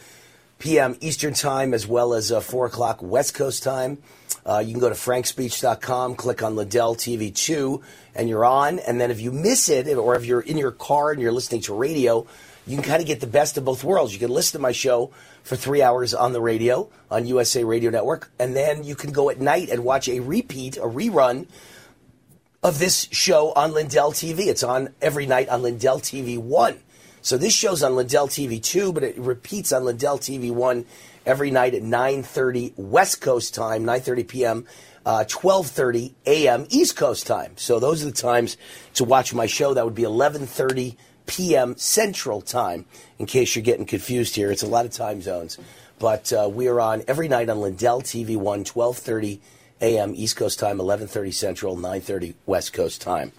p.m. Eastern Time as well as uh, 4 o'clock West Coast Time. Uh, you can go to frankspeech.com, click on Lindell TV 2, and you're on. And then if you miss it, or if you're in your car and you're listening to radio, you can kind of get the best of both worlds. You can listen to my show for three hours on the radio, on USA Radio Network, and then you can go at night and watch a repeat, a rerun of this show on Lindell TV. It's on every night on Lindell TV 1. So this show's on Lindell TV 2, but it repeats on Lindell TV 1 every night at 9.30 West Coast time, 9.30 p.m., uh, 12.30 a.m. East Coast time. So those are the times to watch my show. That would be 11.30 p.m. Central time, in case you're getting confused here. It's a lot of time zones. But uh, we are on every night on Lindell TV 1, 12.30 a.m. East Coast time, 11:30 Central, 9:30 West Coast time.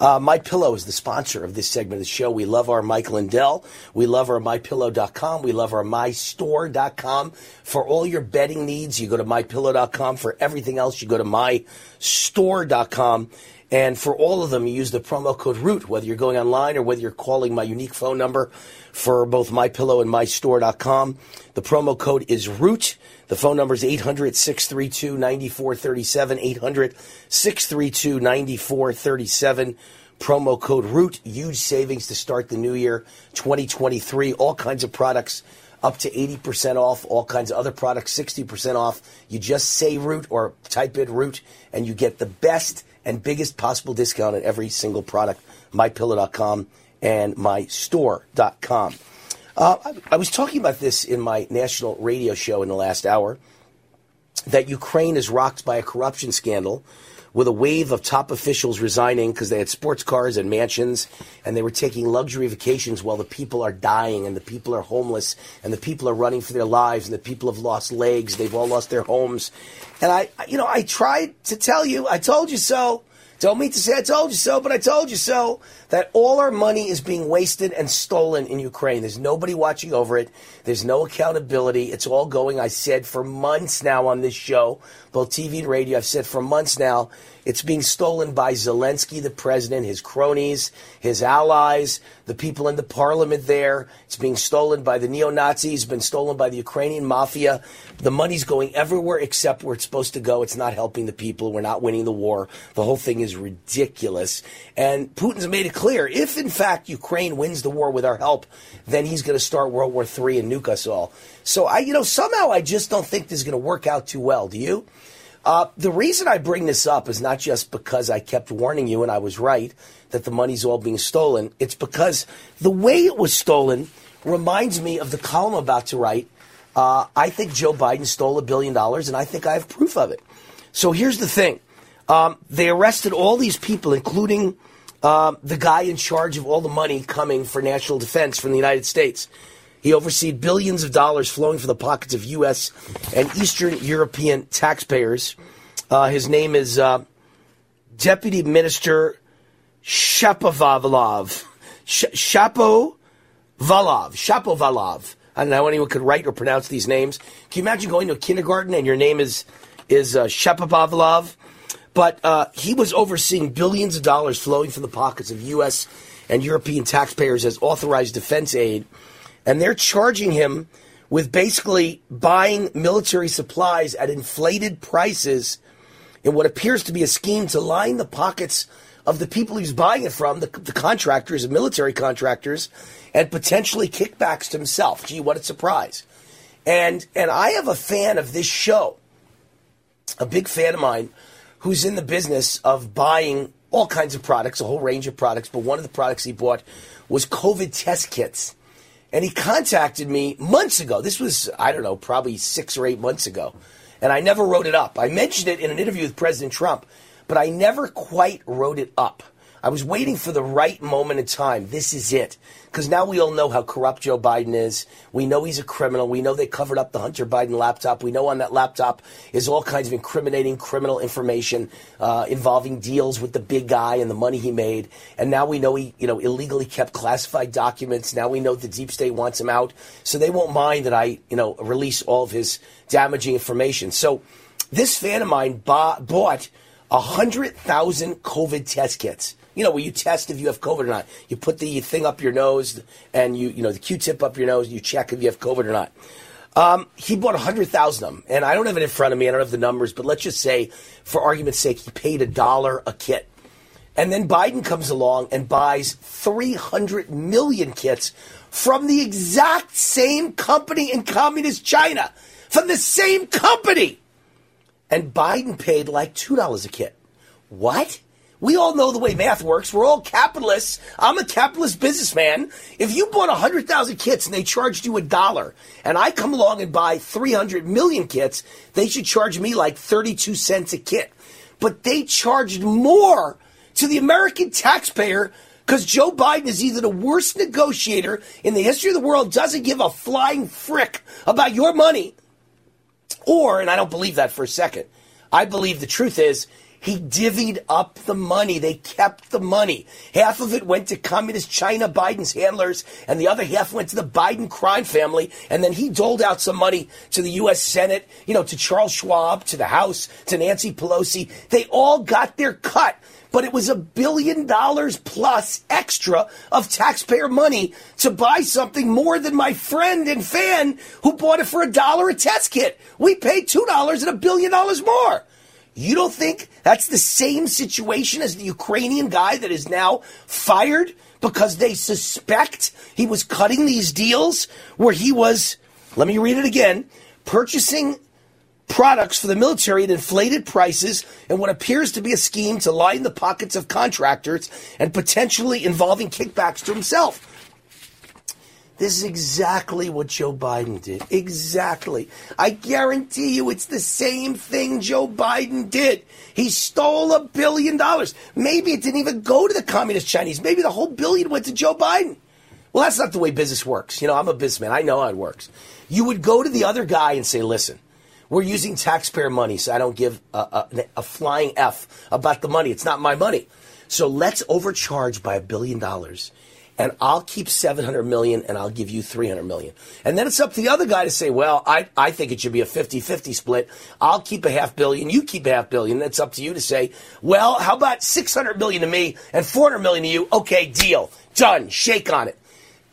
Uh, My Pillow is the sponsor of this segment of the show. We love our Mike Lindell. We love our MyPillow.com. We love our MyStore.com. For all your bedding needs, you go to MyPillow.com. For everything else, you go to MyStore.com. And for all of them, you use the promo code ROOT, whether you're going online or whether you're calling my unique phone number for both MyPillow and MyStore.com. The promo code is ROOT. The phone number is 800 632 9437. 800 632 9437. Promo code ROOT. Huge savings to start the new year 2023. All kinds of products up to 80% off. All kinds of other products 60% off. You just say ROOT or type in ROOT and you get the best and biggest possible discount on every single product. MyPillow.com and MyStore.com. Uh, I, I was talking about this in my national radio show in the last hour that Ukraine is rocked by a corruption scandal with a wave of top officials resigning because they had sports cars and mansions and they were taking luxury vacations while the people are dying and the people are homeless and the people are running for their lives and the people have lost legs. They've all lost their homes. And I, you know, I tried to tell you, I told you so. Don't mean to say I told you so, but I told you so. That all our money is being wasted and stolen in Ukraine. There's nobody watching over it. There's no accountability. It's all going, I said for months now on this show, both TV and radio. I've said for months now, it's being stolen by Zelensky, the president, his cronies, his allies, the people in the parliament there. It's being stolen by the neo Nazis, it's been stolen by the Ukrainian mafia. The money's going everywhere except where it's supposed to go. It's not helping the people. We're not winning the war. The whole thing is ridiculous. And Putin's made it clear if, in fact, Ukraine wins the war with our help, then he's going to start World War III and nuke us all. So, I, you know, somehow I just don't think this is going to work out too well. Do you? Uh, the reason I bring this up is not just because I kept warning you and I was right that the money's all being stolen. It's because the way it was stolen reminds me of the column I'm about to write. Uh, I think Joe Biden stole a billion dollars, and I think I have proof of it. So here's the thing um, they arrested all these people, including uh, the guy in charge of all the money coming for national defense from the United States. He overseed billions of dollars flowing from the pockets of U.S. and Eastern European taxpayers. Uh, his name is uh, Deputy Minister Shapovalov. Sh- Shapovalov. Shapovalov. I don't know how anyone could write or pronounce these names. Can you imagine going to a kindergarten and your name is is uh, Shapovalov? But uh, he was overseeing billions of dollars flowing from the pockets of U.S. and European taxpayers as authorized defense aid and they're charging him with basically buying military supplies at inflated prices in what appears to be a scheme to line the pockets of the people he's buying it from, the, the contractors military contractors, and potentially kickbacks to himself. Gee, what a surprise. And and I have a fan of this show, a big fan of mine, who's in the business of buying all kinds of products, a whole range of products, but one of the products he bought was COVID test kits. And he contacted me months ago. This was, I don't know, probably six or eight months ago. And I never wrote it up. I mentioned it in an interview with President Trump, but I never quite wrote it up. I was waiting for the right moment in time. This is it. Because now we all know how corrupt Joe Biden is. We know he's a criminal. We know they covered up the Hunter Biden laptop. We know on that laptop is all kinds of incriminating criminal information uh, involving deals with the big guy and the money he made. And now we know he, you know, illegally kept classified documents. Now we know the deep state wants him out, so they won't mind that I, you know, release all of his damaging information. So this fan of mine bought, bought 100,000 COVID test kits. You know, where you test if you have COVID or not. You put the thing up your nose and you, you know, the Q-tip up your nose, and you check if you have COVID or not. Um, he bought 100,000 of them, and I don't have it in front of me. I don't have the numbers, but let's just say, for argument's sake, he paid a dollar a kit. And then Biden comes along and buys 300 million kits from the exact same company in communist China. From the same company! And Biden paid like $2 a kit. What? We all know the way math works. We're all capitalists. I'm a capitalist businessman. If you bought 100,000 kits and they charged you a dollar, and I come along and buy 300 million kits, they should charge me like 32 cents a kit. But they charged more to the American taxpayer because Joe Biden is either the worst negotiator in the history of the world, doesn't give a flying frick about your money, or, and I don't believe that for a second, I believe the truth is he divvied up the money. They kept the money. Half of it went to communist China, Biden's handlers, and the other half went to the Biden crime family. And then he doled out some money to the U.S. Senate, you know, to Charles Schwab, to the House, to Nancy Pelosi. They all got their cut. But it was a billion dollars plus extra of taxpayer money to buy something more than my friend and fan who bought it for a dollar a test kit. We paid $2 and a billion dollars more. You don't think that's the same situation as the Ukrainian guy that is now fired because they suspect he was cutting these deals where he was, let me read it again, purchasing products for the military at inflated prices and what appears to be a scheme to line the pockets of contractors and potentially involving kickbacks to himself. This is exactly what Joe Biden did. Exactly. I guarantee you it's the same thing Joe Biden did. He stole a billion dollars. Maybe it didn't even go to the communist Chinese. Maybe the whole billion went to Joe Biden. Well, that's not the way business works. You know, I'm a businessman. I know how it works. You would go to the other guy and say, listen, we're using taxpayer money, so I don't give a, a, a flying F about the money. It's not my money. So let's overcharge by a billion dollars and I'll keep 700 million and I'll give you 300 million. And then it's up to the other guy to say, well, I, I think it should be a 50-50 split. I'll keep a half billion, you keep a half billion. That's up to you to say, well, how about 600 million to me and 400 million to you? Okay, deal. Done. Shake on it.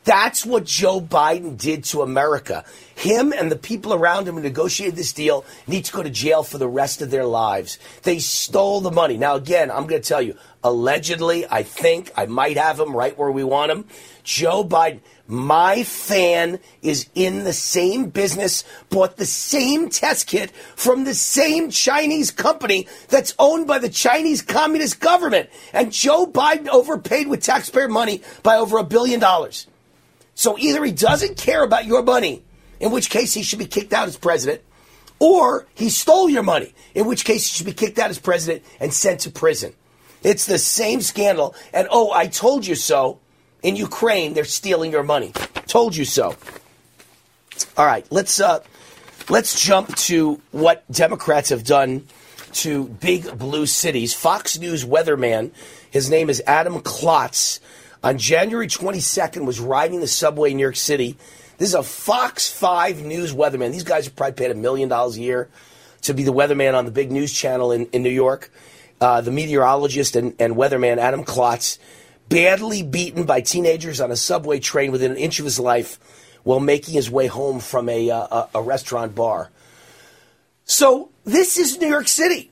That's what Joe Biden did to America. Him and the people around him who negotiated this deal need to go to jail for the rest of their lives. They stole the money. Now, again, I'm going to tell you, allegedly, I think I might have him right where we want him. Joe Biden, my fan is in the same business, bought the same test kit from the same Chinese company that's owned by the Chinese Communist government. And Joe Biden overpaid with taxpayer money by over a billion dollars. So either he doesn't care about your money, in which case he should be kicked out as president, or he stole your money, in which case he should be kicked out as president and sent to prison. It's the same scandal. And oh, I told you so. In Ukraine, they're stealing your money. Told you so. All right, let's uh, let's jump to what Democrats have done to big blue cities. Fox News weatherman, his name is Adam Klotz on January 22nd was riding the subway in New York City. This is a Fox 5 News weatherman. These guys are probably paid a million dollars a year to be the weatherman on the big news channel in, in New York. Uh, the meteorologist and, and weatherman Adam Klotz, badly beaten by teenagers on a subway train within an inch of his life while making his way home from a, uh, a restaurant bar. So this is New York City.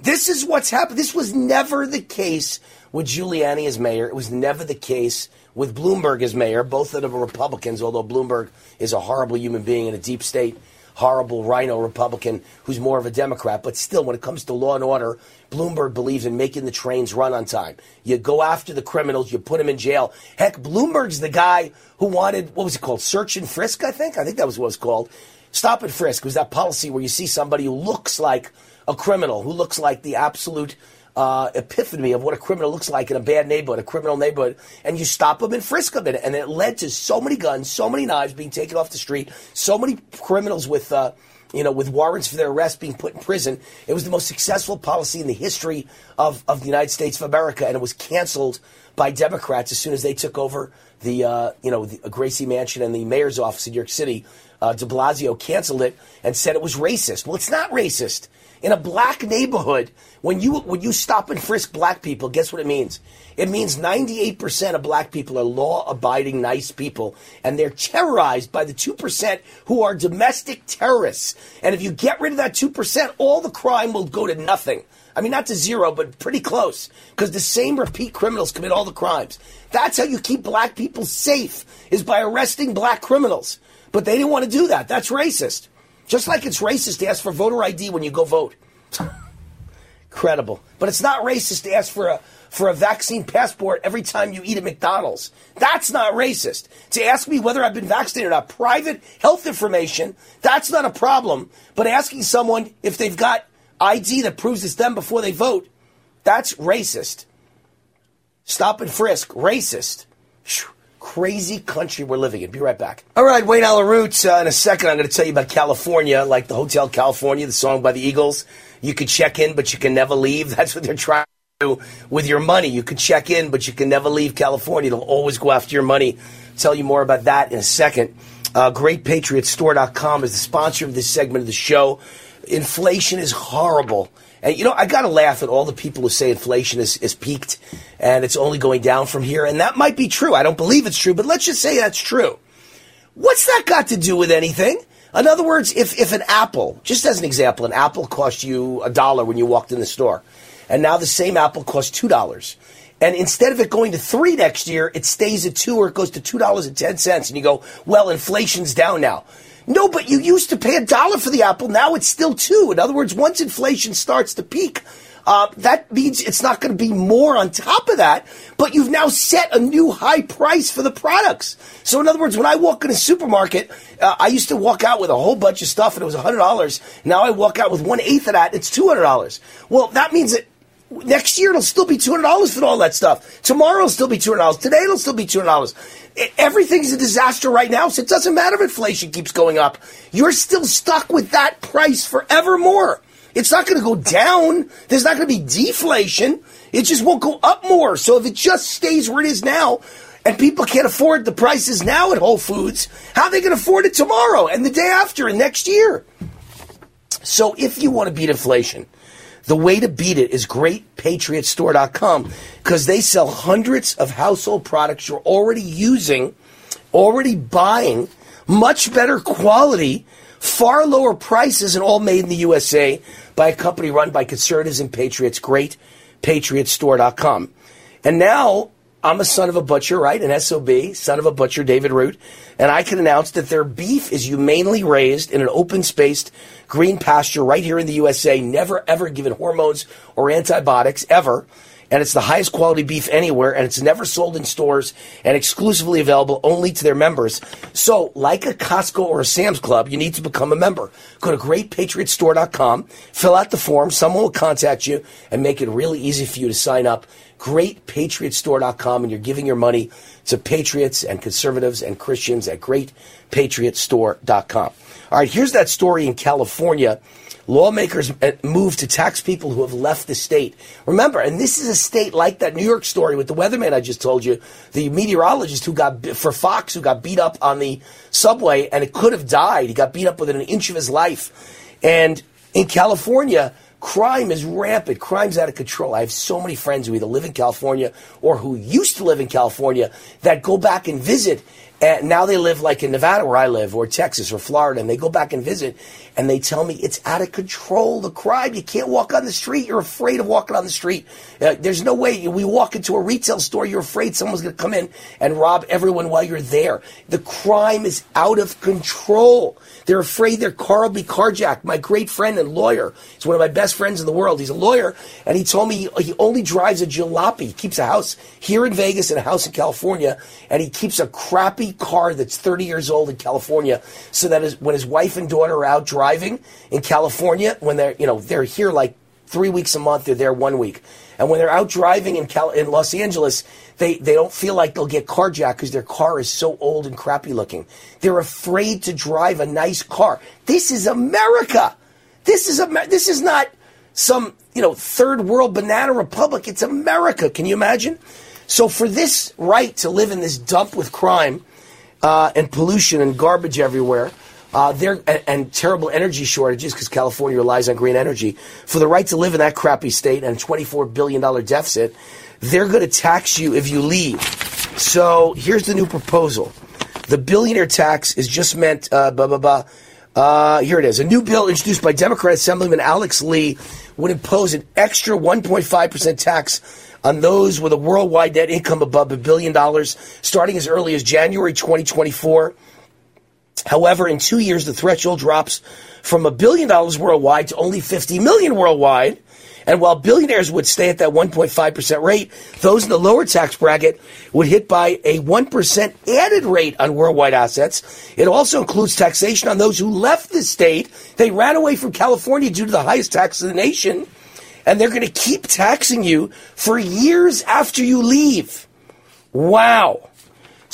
This is what's happened. This was never the case with Giuliani as mayor. It was never the case with Bloomberg as mayor. Both of them are Republicans, although Bloomberg is a horrible human being in a deep state, horrible rhino Republican who's more of a Democrat. But still, when it comes to law and order, Bloomberg believes in making the trains run on time. You go after the criminals, you put them in jail. Heck, Bloomberg's the guy who wanted, what was it called? Search and frisk, I think? I think that was what it was called. Stop and frisk was that policy where you see somebody who looks like a criminal, who looks like the absolute uh, epiphany of what a criminal looks like in a bad neighborhood, a criminal neighborhood, and you stop them and frisk them. And it led to so many guns, so many knives being taken off the street, so many criminals with, uh, you know, with warrants for their arrest being put in prison. It was the most successful policy in the history of, of the United States of America, and it was canceled by Democrats as soon as they took over the, uh, you know, the Gracie Mansion and the mayor's office in New York City. Uh, de Blasio canceled it and said it was racist. Well, it's not racist. In a black neighborhood, when you when you stop and frisk black people, guess what it means? It means 98% of black people are law-abiding, nice people, and they're terrorized by the 2% who are domestic terrorists. And if you get rid of that 2%, all the crime will go to nothing. I mean, not to zero, but pretty close, because the same repeat criminals commit all the crimes. That's how you keep black people safe, is by arresting black criminals. But they didn't want to do that. That's racist. Just like it's racist to ask for voter ID when you go vote. Credible. But it's not racist to ask for a for a vaccine passport every time you eat at McDonald's. That's not racist. To ask me whether I've been vaccinated or not, private health information, that's not a problem. But asking someone if they've got ID that proves it's them before they vote, that's racist. Stop and frisk, racist. Crazy country we're living in. Be right back. All right, Wayne Allyn Root. Uh, in a second, I'm going to tell you about California, like the Hotel California, the song by the Eagles. You could check in, but you can never leave. That's what they're trying to do with your money. You could check in, but you can never leave California. They'll always go after your money. tell you more about that in a second. Uh, GreatPatriotStore.com is the sponsor of this segment of the show. Inflation is horrible. And you know, I got to laugh at all the people who say inflation is, is peaked and it's only going down from here. And that might be true. I don't believe it's true, but let's just say that's true. What's that got to do with anything? In other words, if, if an apple, just as an example, an apple cost you a dollar when you walked in the store, and now the same apple costs two dollars. And instead of it going to three next year, it stays at two or it goes to two dollars and ten cents. And you go, well, inflation's down now. No, but you used to pay a dollar for the apple. Now it's still two. In other words, once inflation starts to peak, uh, that means it's not going to be more on top of that, but you've now set a new high price for the products. So, in other words, when I walk in a supermarket, uh, I used to walk out with a whole bunch of stuff and it was $100. Now I walk out with one eighth of that, it's $200. Well, that means that next year it'll still be $200 for all that stuff. Tomorrow it'll still be $200. Today it'll still be $200. Everything's a disaster right now, so it doesn't matter if inflation keeps going up. You're still stuck with that price forevermore. It's not going to go down. There's not going to be deflation. It just won't go up more. So if it just stays where it is now, and people can't afford the prices now at Whole Foods, how are they going to afford it tomorrow and the day after and next year? So if you want to beat inflation, the way to beat it is greatpatriotstore.com because they sell hundreds of household products you're already using, already buying, much better quality, far lower prices, and all made in the USA by a company run by conservatives and patriots. Great patriotstore.com. And now I'm a son of a butcher, right? An SOB, son of a butcher, David Root. And I can announce that their beef is humanely raised in an open spaced green pasture right here in the USA, never ever given hormones or antibiotics ever and it's the highest quality beef anywhere, and it's never sold in stores and exclusively available only to their members. So, like a Costco or a Sam's Club, you need to become a member. Go to greatpatriotstore.com, fill out the form, someone will contact you, and make it really easy for you to sign up. Greatpatriotstore.com, and you're giving your money to patriots and conservatives and Christians at greatpatriotstore.com. All right, here's that story in California lawmakers uh, move to tax people who have left the state. Remember, and this is a state like that New York story with the weatherman I just told you, the meteorologist who got for Fox who got beat up on the subway and it could have died. He got beat up within an inch of his life. And in California, crime is rampant. Crime's out of control. I have so many friends who either live in California or who used to live in California that go back and visit and now they live like in Nevada where I live or Texas or Florida and they go back and visit and they tell me it's out of control. The crime, you can't walk on the street. You're afraid of walking on the street. Uh, there's no way. We walk into a retail store, you're afraid someone's going to come in and rob everyone while you're there. The crime is out of control. They're afraid their car will be carjacked. My great friend and lawyer, he's one of my best friends in the world. He's a lawyer, and he told me he, he only drives a jalopy. He keeps a house here in Vegas and a house in California, and he keeps a crappy car that's 30 years old in California, so that his, when his wife and daughter are out driving in California, when they're you know they're here like three weeks a month. They're there one week. And when they're out driving in, Cal- in Los Angeles, they, they don't feel like they'll get carjacked because their car is so old and crappy looking. They're afraid to drive a nice car. This is America. This is Amer- this is not some you know third world banana republic. It's America. Can you imagine? So for this right to live in this dump with crime uh, and pollution and garbage everywhere, uh, there and, and terrible energy shortages because California relies on green energy. For the right to live in that crappy state and $24 billion deficit, they're going to tax you if you leave. So here's the new proposal. The billionaire tax is just meant, uh, blah, blah, blah. Uh, here it is. A new bill introduced by Democrat Assemblyman Alex Lee would impose an extra 1.5% tax on those with a worldwide net income above a billion dollars starting as early as January 2024. However, in two years, the threshold drops from a billion dollars worldwide to only 50 million worldwide. And while billionaires would stay at that 1.5% rate, those in the lower tax bracket would hit by a 1% added rate on worldwide assets. It also includes taxation on those who left the state. They ran away from California due to the highest tax in the nation. And they're going to keep taxing you for years after you leave. Wow.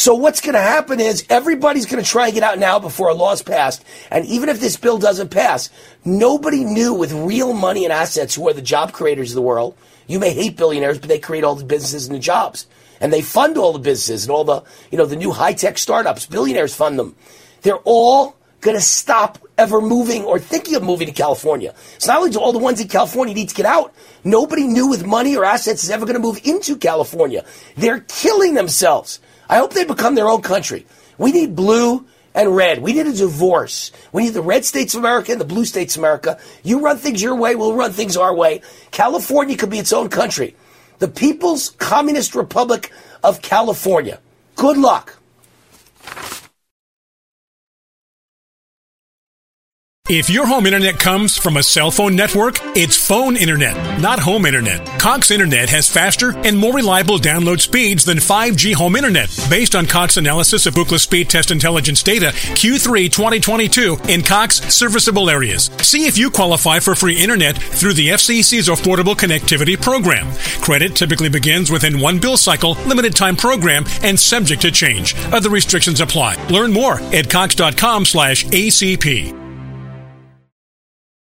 So what's going to happen is everybody's going to try and get out now before a law's passed. And even if this bill doesn't pass, nobody knew with real money and assets who are the job creators of the world. You may hate billionaires, but they create all the businesses and the jobs. And they fund all the businesses and all the, you know, the new high-tech startups. Billionaires fund them. They're all going to stop ever moving or thinking of moving to California. So not only do all the ones in California need to get out, nobody new with money or assets is ever going to move into California. They're killing themselves. I hope they become their own country. We need blue and red. We need a divorce. We need the red states of America and the blue states of America. You run things your way, we'll run things our way. California could be its own country. The People's Communist Republic of California. Good luck. If your home internet comes from a cell phone network, it's phone internet, not home internet. Cox Internet has faster and more reliable download speeds than 5G home internet, based on Cox analysis of Ookla Speed Test Intelligence data Q3 2022 in Cox serviceable areas. See if you qualify for free internet through the FCC's Affordable Connectivity Program. Credit typically begins within one bill cycle, limited time program, and subject to change. Other restrictions apply. Learn more at cox.com slash ACP.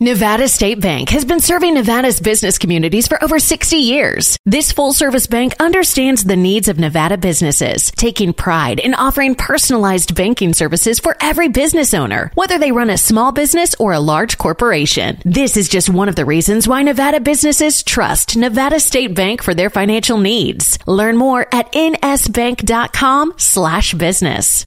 Nevada State Bank has been serving Nevada's business communities for over 60 years. This full service bank understands the needs of Nevada businesses, taking pride in offering personalized banking services for every business owner, whether they run a small business or a large corporation. This is just one of the reasons why Nevada businesses trust Nevada State Bank for their financial needs. Learn more at nsbank.com slash business.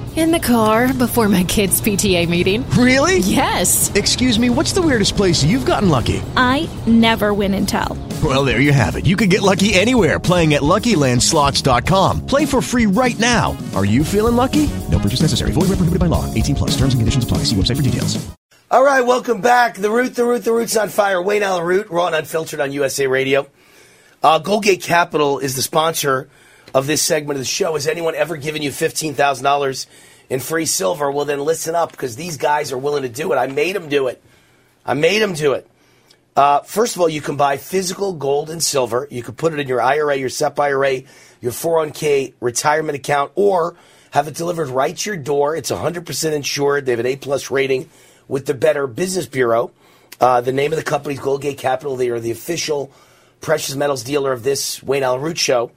In the car before my kids' PTA meeting. Really? Yes. Excuse me, what's the weirdest place you've gotten lucky? I never win and tell. Well, there you have it. You can get lucky anywhere playing at LuckyLandSlots.com. Play for free right now. Are you feeling lucky? No purchase necessary. Void where prohibited by law. 18 plus. Terms and conditions apply. See website for details. All right, welcome back. The Root, The Root, The Root's on fire. Wayne Allyn Root, raw and unfiltered on USA Radio. Uh, Goldgate Capital is the sponsor of this segment of the show. Has anyone ever given you $15,000 in free silver? Well, then listen up because these guys are willing to do it. I made them do it. I made them do it. Uh, first of all, you can buy physical gold and silver. You can put it in your IRA, your SEP IRA, your 401k retirement account, or have it delivered right to your door. It's 100% insured. They have an A plus rating with the Better Business Bureau. Uh, the name of the company is Goldgate Capital. They are the official precious metals dealer of this Wayne Allyn Root show.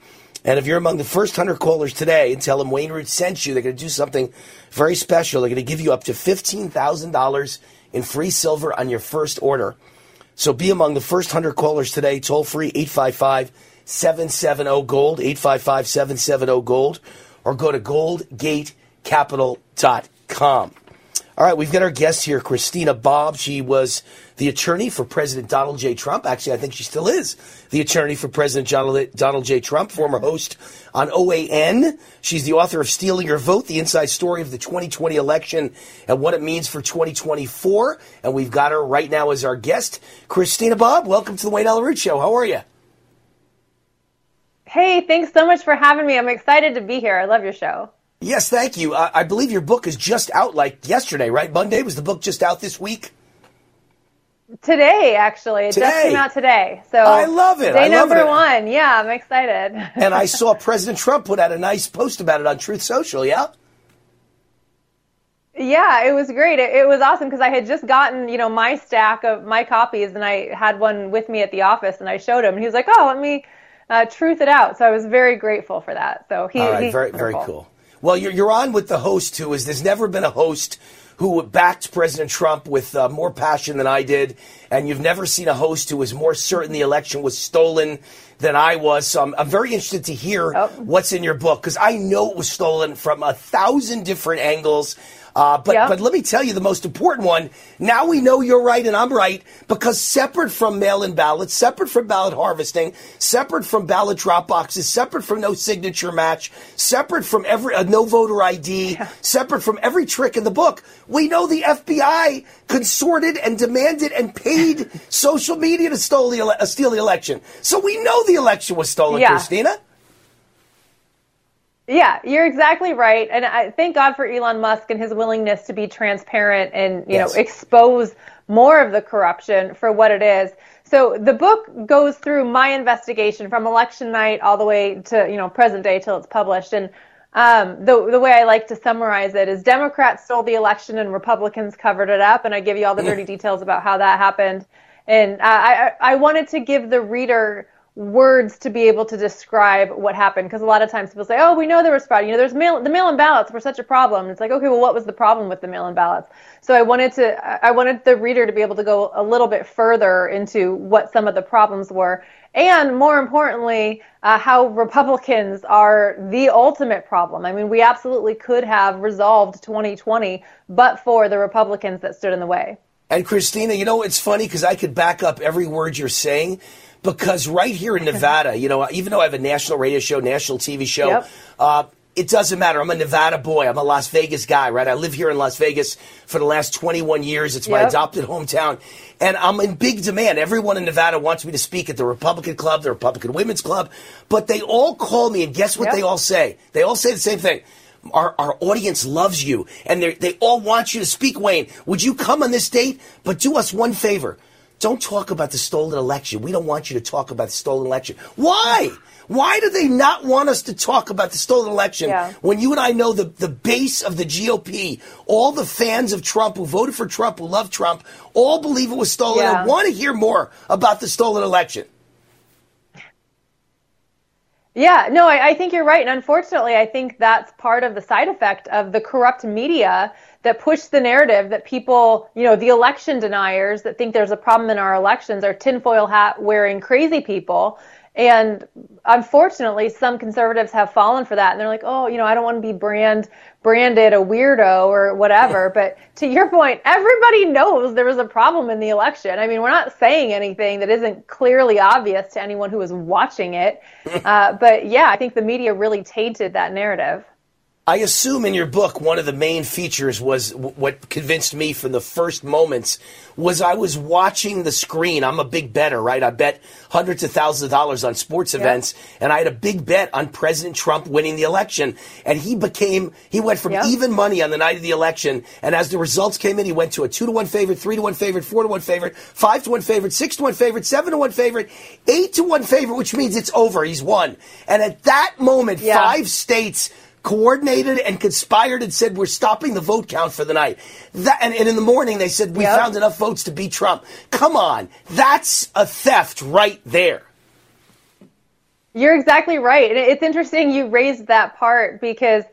And if you're among the first 100 callers today and tell them Wayne Root sent you, they're going to do something very special. They're going to give you up to $15,000 in free silver on your first order. So be among the first 100 callers today, toll free 855 770 Gold, 855 770 Gold, or go to goldgatecapital.com. All right, we've got our guest here, Christina Bobb. She was the attorney for President Donald J. Trump. Actually, I think she still is the attorney for President Donald J. Trump, former host on OAN. She's the author of Stealing Your Vote, the inside story of the 2020 election and what it means for 2024. And we've got her right now as our guest. Christina Bobb, welcome to the Wayne Root Show. How are you? Hey, thanks so much for having me. I'm excited to be here. I love your show. Yes, thank you. Uh, I believe your book is just out like yesterday, right? Monday was the book just out this week. Today, actually, it today. just came out today. So I love it. Day number it. one. Yeah, I'm excited. and I saw President Trump put out a nice post about it on Truth Social. Yeah. Yeah, it was great. It, it was awesome because I had just gotten, you know, my stack of my copies, and I had one with me at the office, and I showed him, and he was like, "Oh, let me uh, truth it out." So I was very grateful for that. So he, all right, very, very cool. Well, you're, you're on with the host who is, there's never been a host who backed President Trump with uh, more passion than I did. And you've never seen a host who was more certain the election was stolen than I was. So I'm, I'm very interested to hear oh. what's in your book because I know it was stolen from a thousand different angles. Uh, but but let me tell you the most important one. Now we know you're right and I'm right because separate from mail-in ballots, separate from ballot harvesting, separate from ballot drop boxes, separate from no signature match, separate from every uh, no voter ID, yeah. separate from every trick in the book, we know the FBI consorted and demanded and paid social media to steal the, uh, steal the election. So we know the election was stolen, yeah. Christina. Yeah, you're exactly right. And I thank God for Elon Musk and his willingness to be transparent and, you yes. know, expose more of the corruption for what it is. So the book goes through my investigation from election night all the way to, you know, present day till it's published. And um, the the way I like to summarize it is Democrats stole the election and Republicans covered it up, and I give you all the dirty details about how that happened. And uh, I I wanted to give the reader words to be able to describe what happened. Because a lot of times people say oh we know there was fraud. You know there's mail the mail-in ballots were such a problem. It's like okay well what was the problem with the mail-in ballots? So i wanted to i wanted the reader to be able to go a little bit further into what some of the problems were. And more importantly uh, how republicans are the ultimate problem. I mean we absolutely could have resolved 2020 but for the republicans that stood in the way. And christina you know it's funny because i could back up every word you're saying because right here in Nevada, you know, even though I have a national radio show, national TV show, yep. uh, it doesn't matter. I'm a Nevada boy. I'm a Las Vegas guy, right? I live here in Las Vegas for the last 21 years. It's my yep. adopted hometown. And I'm in big demand. Everyone in Nevada wants me to speak at the Republican Club, the Republican Women's Club. But they all call me, and guess what yep. they all say? They all say the same thing. Our, our audience loves you, and they all want you to speak, Wayne. Would you come on this date? But do us one favor don't talk about the stolen election. We don't want you to talk about the stolen election. Why? Why do they not want us to talk about the stolen election yeah. when you and I know the, the base of the GOP, all the fans of Trump who voted for Trump, who love Trump, all believe it was stolen yeah. and want to hear more about the stolen election? Yeah, no, I, I think you're right. And unfortunately, I think that's part of the side effect of the corrupt media that push the narrative that people, you know, the election deniers that think there's a problem in our elections are tinfoil hat wearing crazy people. And unfortunately, some conservatives have fallen for that, and they're like, "Oh, you know, I don't want to be brand branded a weirdo or whatever." but to your point, everybody knows there was a problem in the election. I mean, we're not saying anything that isn't clearly obvious to anyone who is watching it. Uh, but yeah, I think the media really tainted that narrative. I assume in your book, one of the main features was w- what convinced me from the first moments was I was watching the screen. I'm a big better, right? I bet hundreds of thousands of dollars on sports events, and I had a big bet on President Trump winning the election. And he became, he went from even money on the night of the election, and as the results came in, he went to a two to one favorite, three to one favorite, four to one favorite, five to one favorite, six to one favorite, seven to one favorite, eight to one favorite, which means it's over. He's won. And at that moment, yeah. five states coordinated and conspired and said we're stopping the vote count for the night. That, and, and in the morning they said we yep. found enough votes to beat Trump. Come on, that's a theft right there. You're exactly right. And it's interesting you raised that part because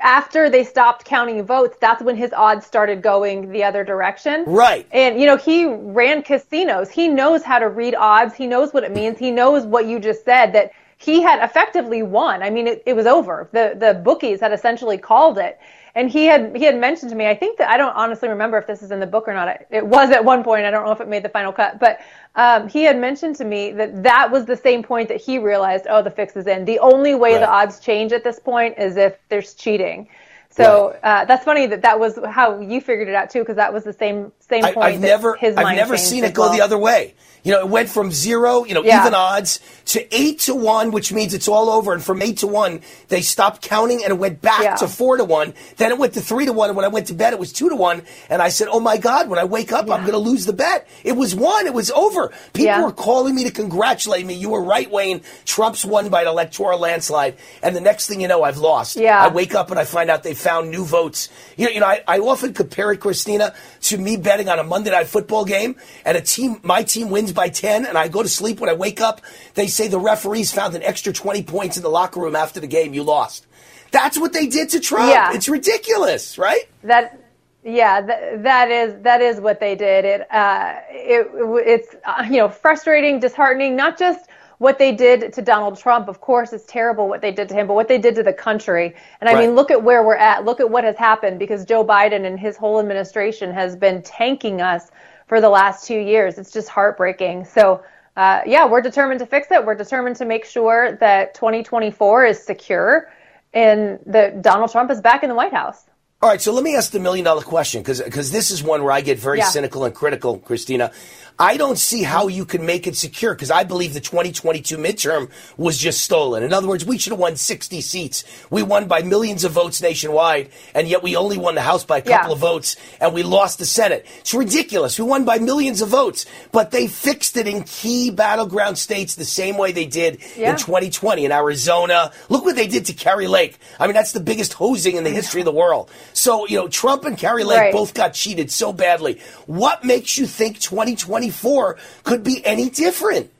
after they stopped counting votes, that's when his odds started going the other direction. Right. And, you know, he ran casinos. He knows how to read odds. He knows what it means. He knows what you just said that he had effectively won. I mean, it, it was over. The, the bookies had essentially called it. And he had, he had mentioned to me, I think that I don't honestly remember if this is in the book or not. It was at one point. I don't know if it made the final cut, but, um, he had mentioned to me that that was the same point that he realized, oh, the fix is in. The only way right. the odds change at this point is if there's cheating. So right. uh, that's funny that that was how you figured it out too, because that was the same same point. I, have never, I've never seen it go well. the other way. You know, it went from zero, you know, yeah. even odds to eight to one, which means it's all over. And from eight to one, they stopped counting and it went back yeah. to four to one. Then it went to three to one. And when I went to bed, it was two to one. And I said, Oh my God, when I wake up, yeah. I'm going to lose the bet. It was one. It was over. People were calling me to congratulate me. You were right, Wayne. Trump's won by an electoral landslide. And the next thing you know, I've lost. Yeah. I wake up and I find out they found new votes. You know, you know I, I often compare it, Christina, to me betting on a Monday night football game and a team, my team wins by 10 and I go to sleep. When I wake up, they say the referees found an extra 20 points in the locker room after the game. You lost. That's what they did to Trump. Yeah. It's ridiculous, right? That, yeah, th- that is that is what they did. It, uh, it it's uh, you know frustrating, disheartening. Not just what they did to Donald Trump, of course, is terrible what they did to him, but what they did to the country. And I right. mean, look at where we're at. Look at what has happened because Joe Biden and his whole administration has been tanking us for the last two years. It's just heartbreaking. So, uh, yeah, we're determined to fix it. We're determined to make sure that 2024 is secure and that Donald Trump is back in the White House. All right, so let me ask the million dollar question because this is one where I get very yeah. cynical and critical, Christina. I don't see how you can make it secure because I believe the 2022 midterm was just stolen. In other words, we should have won 60 seats. We won by millions of votes nationwide, and yet we only won the House by a couple yeah. of votes, and we lost the Senate. It's ridiculous. We won by millions of votes, but they fixed it in key battleground states the same way they did yeah. in 2020 in Arizona. Look what they did to Kari Lake. I mean, that's the biggest hosing in the history of the world. So, you know, Trump and Kari Lake right. both got cheated so badly. What makes you think 2024 could be any different.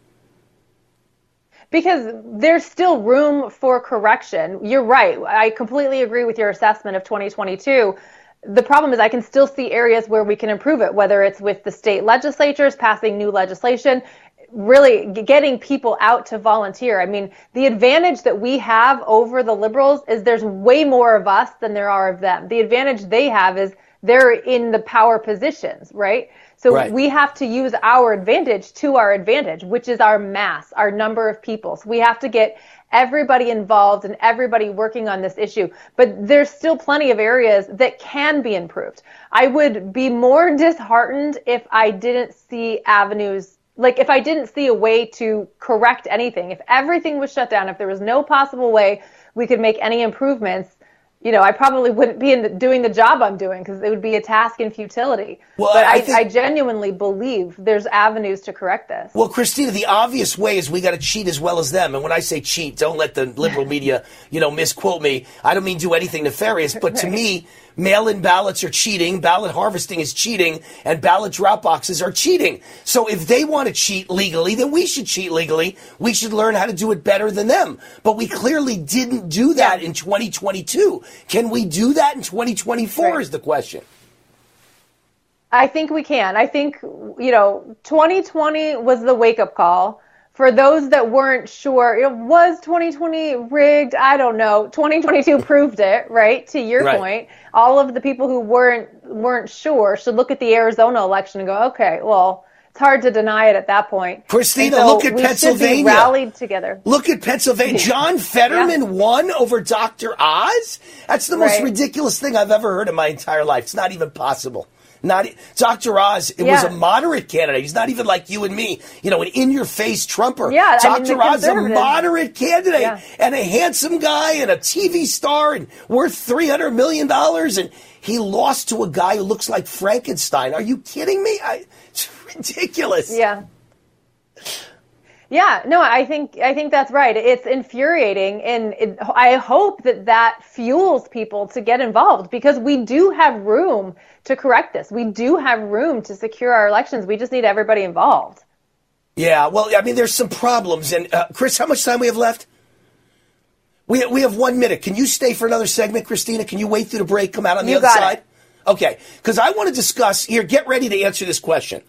Because there's still room for correction. You're right. I completely agree with your assessment of 2022 the problem is I can still see areas where we can improve it, whether it's with the state legislatures passing new legislation, really getting people out to volunteer. I mean, the advantage that we have over the liberals is there's way more of us than there are of them. The advantage they have is they're in the power positions, right? So right. we have to use our advantage to our advantage, which is our mass, our number of people. So we have to get everybody involved and everybody working on this issue. But there's still plenty of areas that can be improved. I would be more disheartened if I didn't see avenues like if I didn't see a way to correct anything, if everything was shut down, if there was no possible way we could make any improvements, you know, I probably wouldn't be in the, doing the job I'm doing because it would be a task in futility. Well, but I, I, think, I, genuinely believe there's avenues to correct this. Well, Christina, the obvious way is we got to cheat as well as them. And when I say cheat, don't let the liberal media, you know, misquote me. I don't mean do anything nefarious, but to me, Mail in ballots are cheating, ballot harvesting is cheating, and ballot drop boxes are cheating. So if they want to cheat legally, then we should cheat legally. We should learn how to do it better than them. But we clearly didn't do that in 2022. Can we do that in 2024 right. is the question. I think we can. I think, you know, 2020 was the wake up call for those that weren't sure, it was 2020 rigged? I don't know. 2022 proved it, right? To your right. point, all of the people who weren't weren't sure should look at the Arizona election and go, okay, well, it's hard to deny it at that point. Christina, so look at Pennsylvania. rallied together. Look at Pennsylvania. John Fetterman yeah. won over Dr. Oz. That's the most right. ridiculous thing I've ever heard in my entire life. It's not even possible. Not Dr. Oz. It yeah. was a moderate candidate. He's not even like you and me. You know, an in-your-face Trumper. Yeah, Dr. I mean, Oz is a moderate candidate yeah. and a handsome guy and a TV star and worth three hundred million dollars. And he lost to a guy who looks like Frankenstein. Are you kidding me? I, ridiculous. Yeah. Yeah, no, I think I think that's right. It's infuriating, and it, I hope that that fuels people to get involved because we do have room to correct this. We do have room to secure our elections. We just need everybody involved. Yeah, well, I mean, there's some problems, and uh, Chris, how much time we have left? We, we have one minute. Can you stay for another segment, Christina? Can you wait through the break, come out on the You other side? it. Okay, because I want to discuss here. Get ready to answer this question.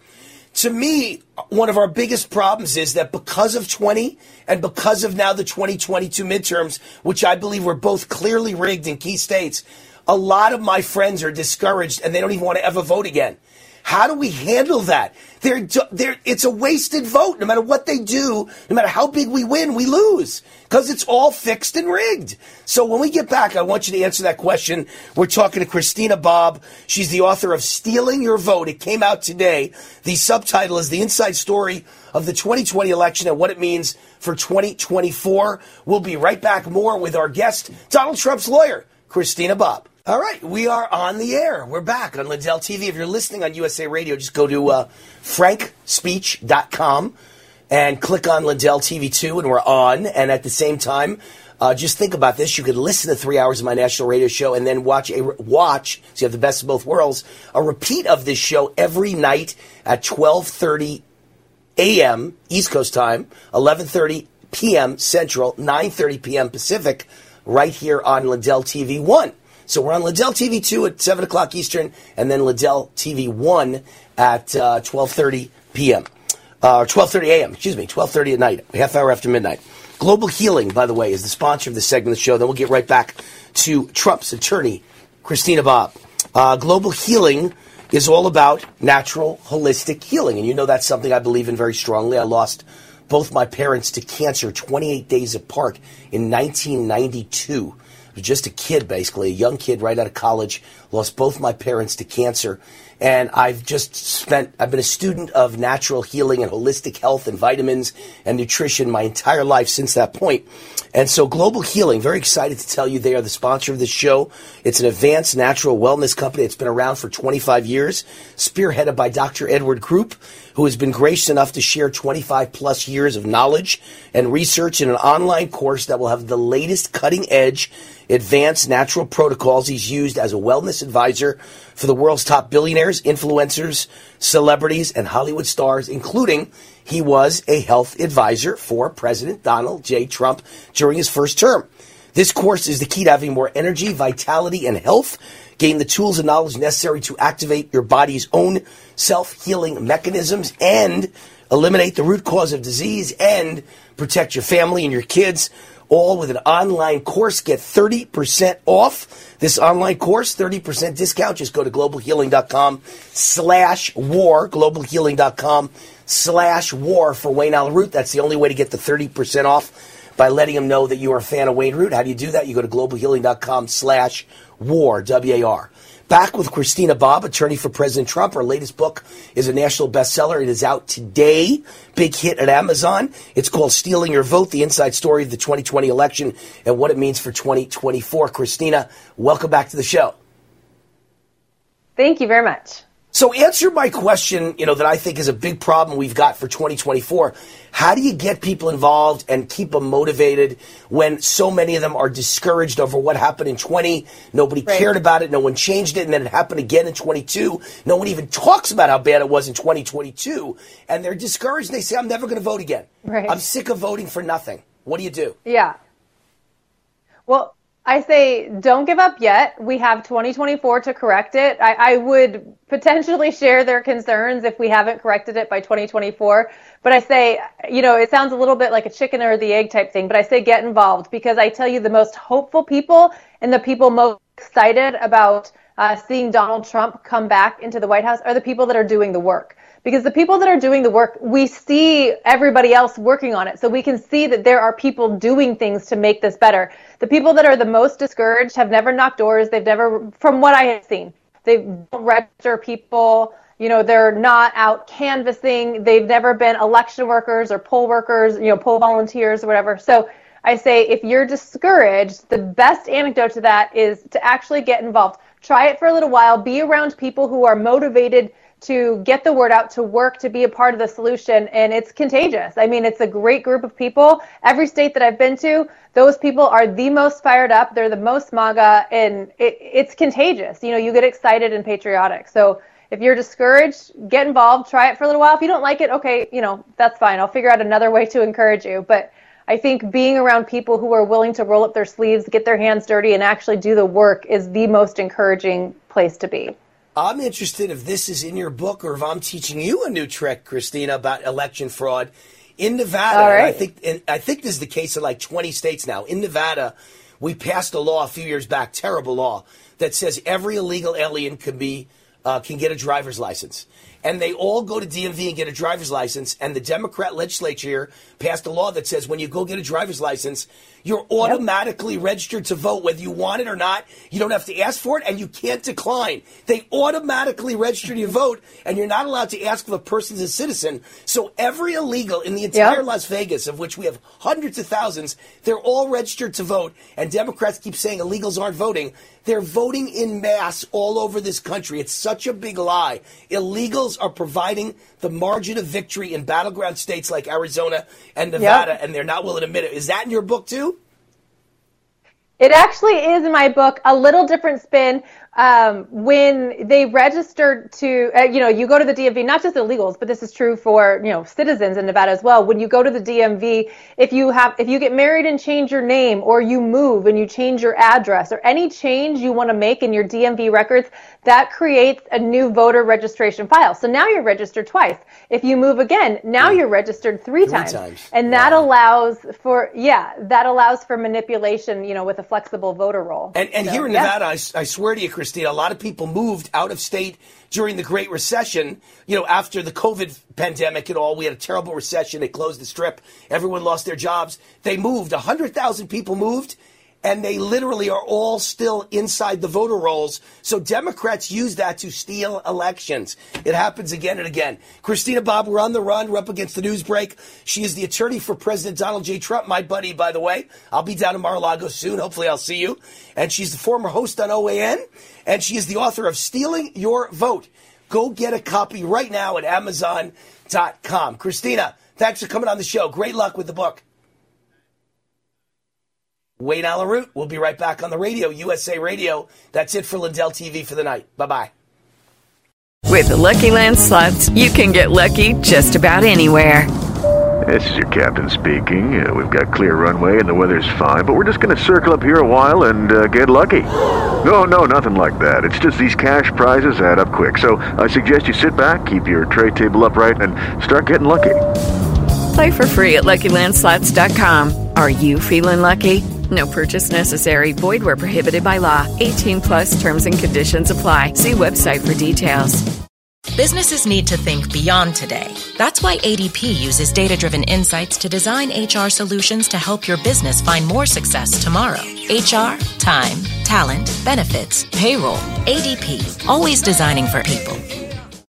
To me, one of our biggest problems is that because of 20 and because of now the 2022 midterms, which I believe were both clearly rigged in key states, a lot of my friends are discouraged and they don't even want to ever vote again. How do we handle that? They're, they're, it's a wasted vote. No matter what they do, no matter how big we win, we lose because it's all fixed and rigged. So when we get back, I want you to answer that question. We're talking to Christina Bobb. She's the author of Stealing Your Vote. It came out today. The subtitle is The Inside Story of the 2020 election and what it means for 2024. We'll be right back more with our guest, Donald Trump's lawyer, Christina Bobb. All right, we are on the air. We're back on Lindell TV. If you're listening on USA Radio, just go to uh, frankspeech.com and click on Lindell TV 2, and we're on. And at the same time, uh, just think about this. You could listen to three hours of my national radio show and then watch a watch. So you have the best of both worlds. A repeat of this show every night at 12:30 a.m. East Coast time, 11:30 p.m. Central, 9:30 p.m. Pacific, right here on Lindell TV One. So we're on Lindell TV 2 at 7 o'clock Eastern, and then Lindell TV 1 at uh, 12.30 p.m. Uh, or 12.30 a.m., excuse me, 12.30 at night, half hour after midnight. Global Healing, by the way, is the sponsor of this segment of the show. Then we'll get right back to Trump's attorney, Christina Bobb. Uh, Global Healing is all about natural, holistic healing. And you know that's something I believe in very strongly. I lost both my parents to cancer 28 days apart in 1992 was just a kid, basically, a young kid right out of college. Lost both my parents to cancer. And I've just spent, I've been a student of natural healing and holistic health and vitamins and nutrition my entire life since that point. And so Global Healing, very excited to tell you they are the sponsor of this show. It's an advanced natural wellness company. It's been around for 25 years, spearheaded by Dr. Edward Group, who has been gracious enough to share 25 plus years of knowledge and research in an online course that will have the latest cutting edge advanced natural protocols. He's used as a wellness advisor for the world's top billionaires, influencers, celebrities, and Hollywood stars, including he was a health advisor for President Donald J. Trump during his first term. This course is the key to having more energy, vitality, and health. Gain the tools and knowledge necessary to activate your body's own self healing mechanisms and eliminate the root cause of disease and protect your family and your kids all with an online course. Get 30% off this online course, 30% discount. Just go to globalhealing.com slash war, globalhealing.com slash war for Wayne Allyn Root. That's the only way to get the 30% off by letting them know that you are a fan of Wayne Root. How do you do that? You go to globalhealing.com slash war, W-A-R. Back with Christina Bobb, attorney for President Trump. Her latest book is a national bestseller. It is out today. Big hit at Amazon. It's called Stealing Your Vote, the inside story of the 2020 election and what it means for 2024. Christina, welcome back to the show. Thank you very much. So answer my question, you know, that I think is a big problem we've got for 2024. How do you get people involved and keep them motivated when so many of them are discouraged over what happened in 20? Nobody Right. cared about it. No one changed it. And then it happened again in 22. No one even talks about how bad it was in 2022. And they're discouraged. And they say, I'm never going to vote again. Right. I'm sick of voting for nothing. What do you do? Yeah. Well, I say don't give up yet. We have 2024 to correct it. I, I would potentially share their concerns if we haven't corrected it by 2024. But I say, you know, it sounds a little bit like a chicken or the egg type thing, but I say get involved because I tell you the most hopeful people and the people most excited about uh, seeing Donald Trump come back into the White House are the people that are doing the work because the people that are doing the work, we see everybody else working on it. So we can see that there are people doing things to make this better. The people that are the most discouraged have never knocked doors. They've never, from what I have seen, they don't register people. You know, they're not out canvassing. They've never been election workers or poll workers, you know, poll volunteers or whatever. So I say if you're discouraged, the best antidote to that is to actually get involved. Try it for a little while. Be around people who are motivated to get the word out, to work, to be a part of the solution. And it's contagious. I mean, it's a great group of people. Every state that I've been to, those people are the most fired up. They're the most MAGA, and it, it's contagious. You know, you get excited and patriotic. So if you're discouraged, get involved, try it for a little while. If you don't like it, okay, you know, that's fine. I'll figure out another way to encourage you. But I think being around people who are willing to roll up their sleeves, get their hands dirty, and actually do the work is the most encouraging place to be. I'm interested if this is in your book or if I'm teaching you a new trick, Christina, about election fraud. In Nevada, right. I think I think this is the case in like 20 states now. In Nevada, we passed a law a few years back, terrible law, that says every illegal alien can be uh, can get a driver's license. And they all go to DMV and get a driver's license. And the Democrat legislature here passed a law that says when you go get a driver's license, you're automatically registered to vote, whether you want it or not. You don't have to ask for it, and you can't decline. They automatically register you to vote, and you're not allowed to ask if a person's a citizen. So every illegal in the entire Yep. Las Vegas, of which we have hundreds of thousands, they're all registered to vote. And Democrats keep saying illegals aren't voting. They're voting in mass all over this country. It's such a big lie. Illegals are providing the margin of victory in battleground states like Arizona and Nevada, and they're not willing to admit it. Is that in your book too? It actually is in my book a little different spin. Um, when they registered to, uh, you know, you go to the DMV, not just illegals, but this is true for you know citizens in Nevada as well. When you go to the DMV, if you have, if you get married and change your name, or you move and you change your address, or any change you want to make in your DMV records, that creates a new voter registration file. So now you're registered twice. If you move again, now you're registered three, Three times. times. and that allows for yeah, that allows for manipulation. You know, with a flexible voter roll. And, and So, here in yeah. Nevada, I swear to you, Christina, a lot of people moved out of state during the Great Recession. You know, after the COVID pandemic and all, we had a terrible recession. It closed the strip. Everyone lost their jobs. They moved. 100,000 people moved, and they literally are all still inside the voter rolls. So Democrats use that to steal elections. It happens again and again. Christina Bobb, we're on the run. We're up against the news break. She is the attorney for President Donald J. Trump, my buddy, by the way. I'll be down in Mar-a-Lago soon. Hopefully I'll see you. And she's the former host on OAN, and she is the author of Stealing Your Vote. Go get a copy right now at Amazon.com. Christina, thanks for coming on the show. Great luck with the book. Wayne Allyn Root. We'll be right back on the radio, USA Radio. That's it for Lindell TV for the night. Bye bye. With the Lucky Land slots, you can get lucky just about anywhere. This is your captain speaking. Uh, we've got clear runway and the weather's fine, but we're just going to circle up here a while and uh, get lucky. No, no, nothing like that. It's just these cash prizes add up quick. So I suggest you sit back, keep your tray table upright, and start getting lucky. Play for free at LuckyLandSlots.com. Are you feeling lucky? No purchase necessary. Void where prohibited by law. 18 plus terms and conditions apply. See website for details. Businesses need to think beyond today. That's why ADP uses data driven insights to design HR solutions to help your business find more success tomorrow. HR, time, talent, benefits, payroll. ADP, always designing for people.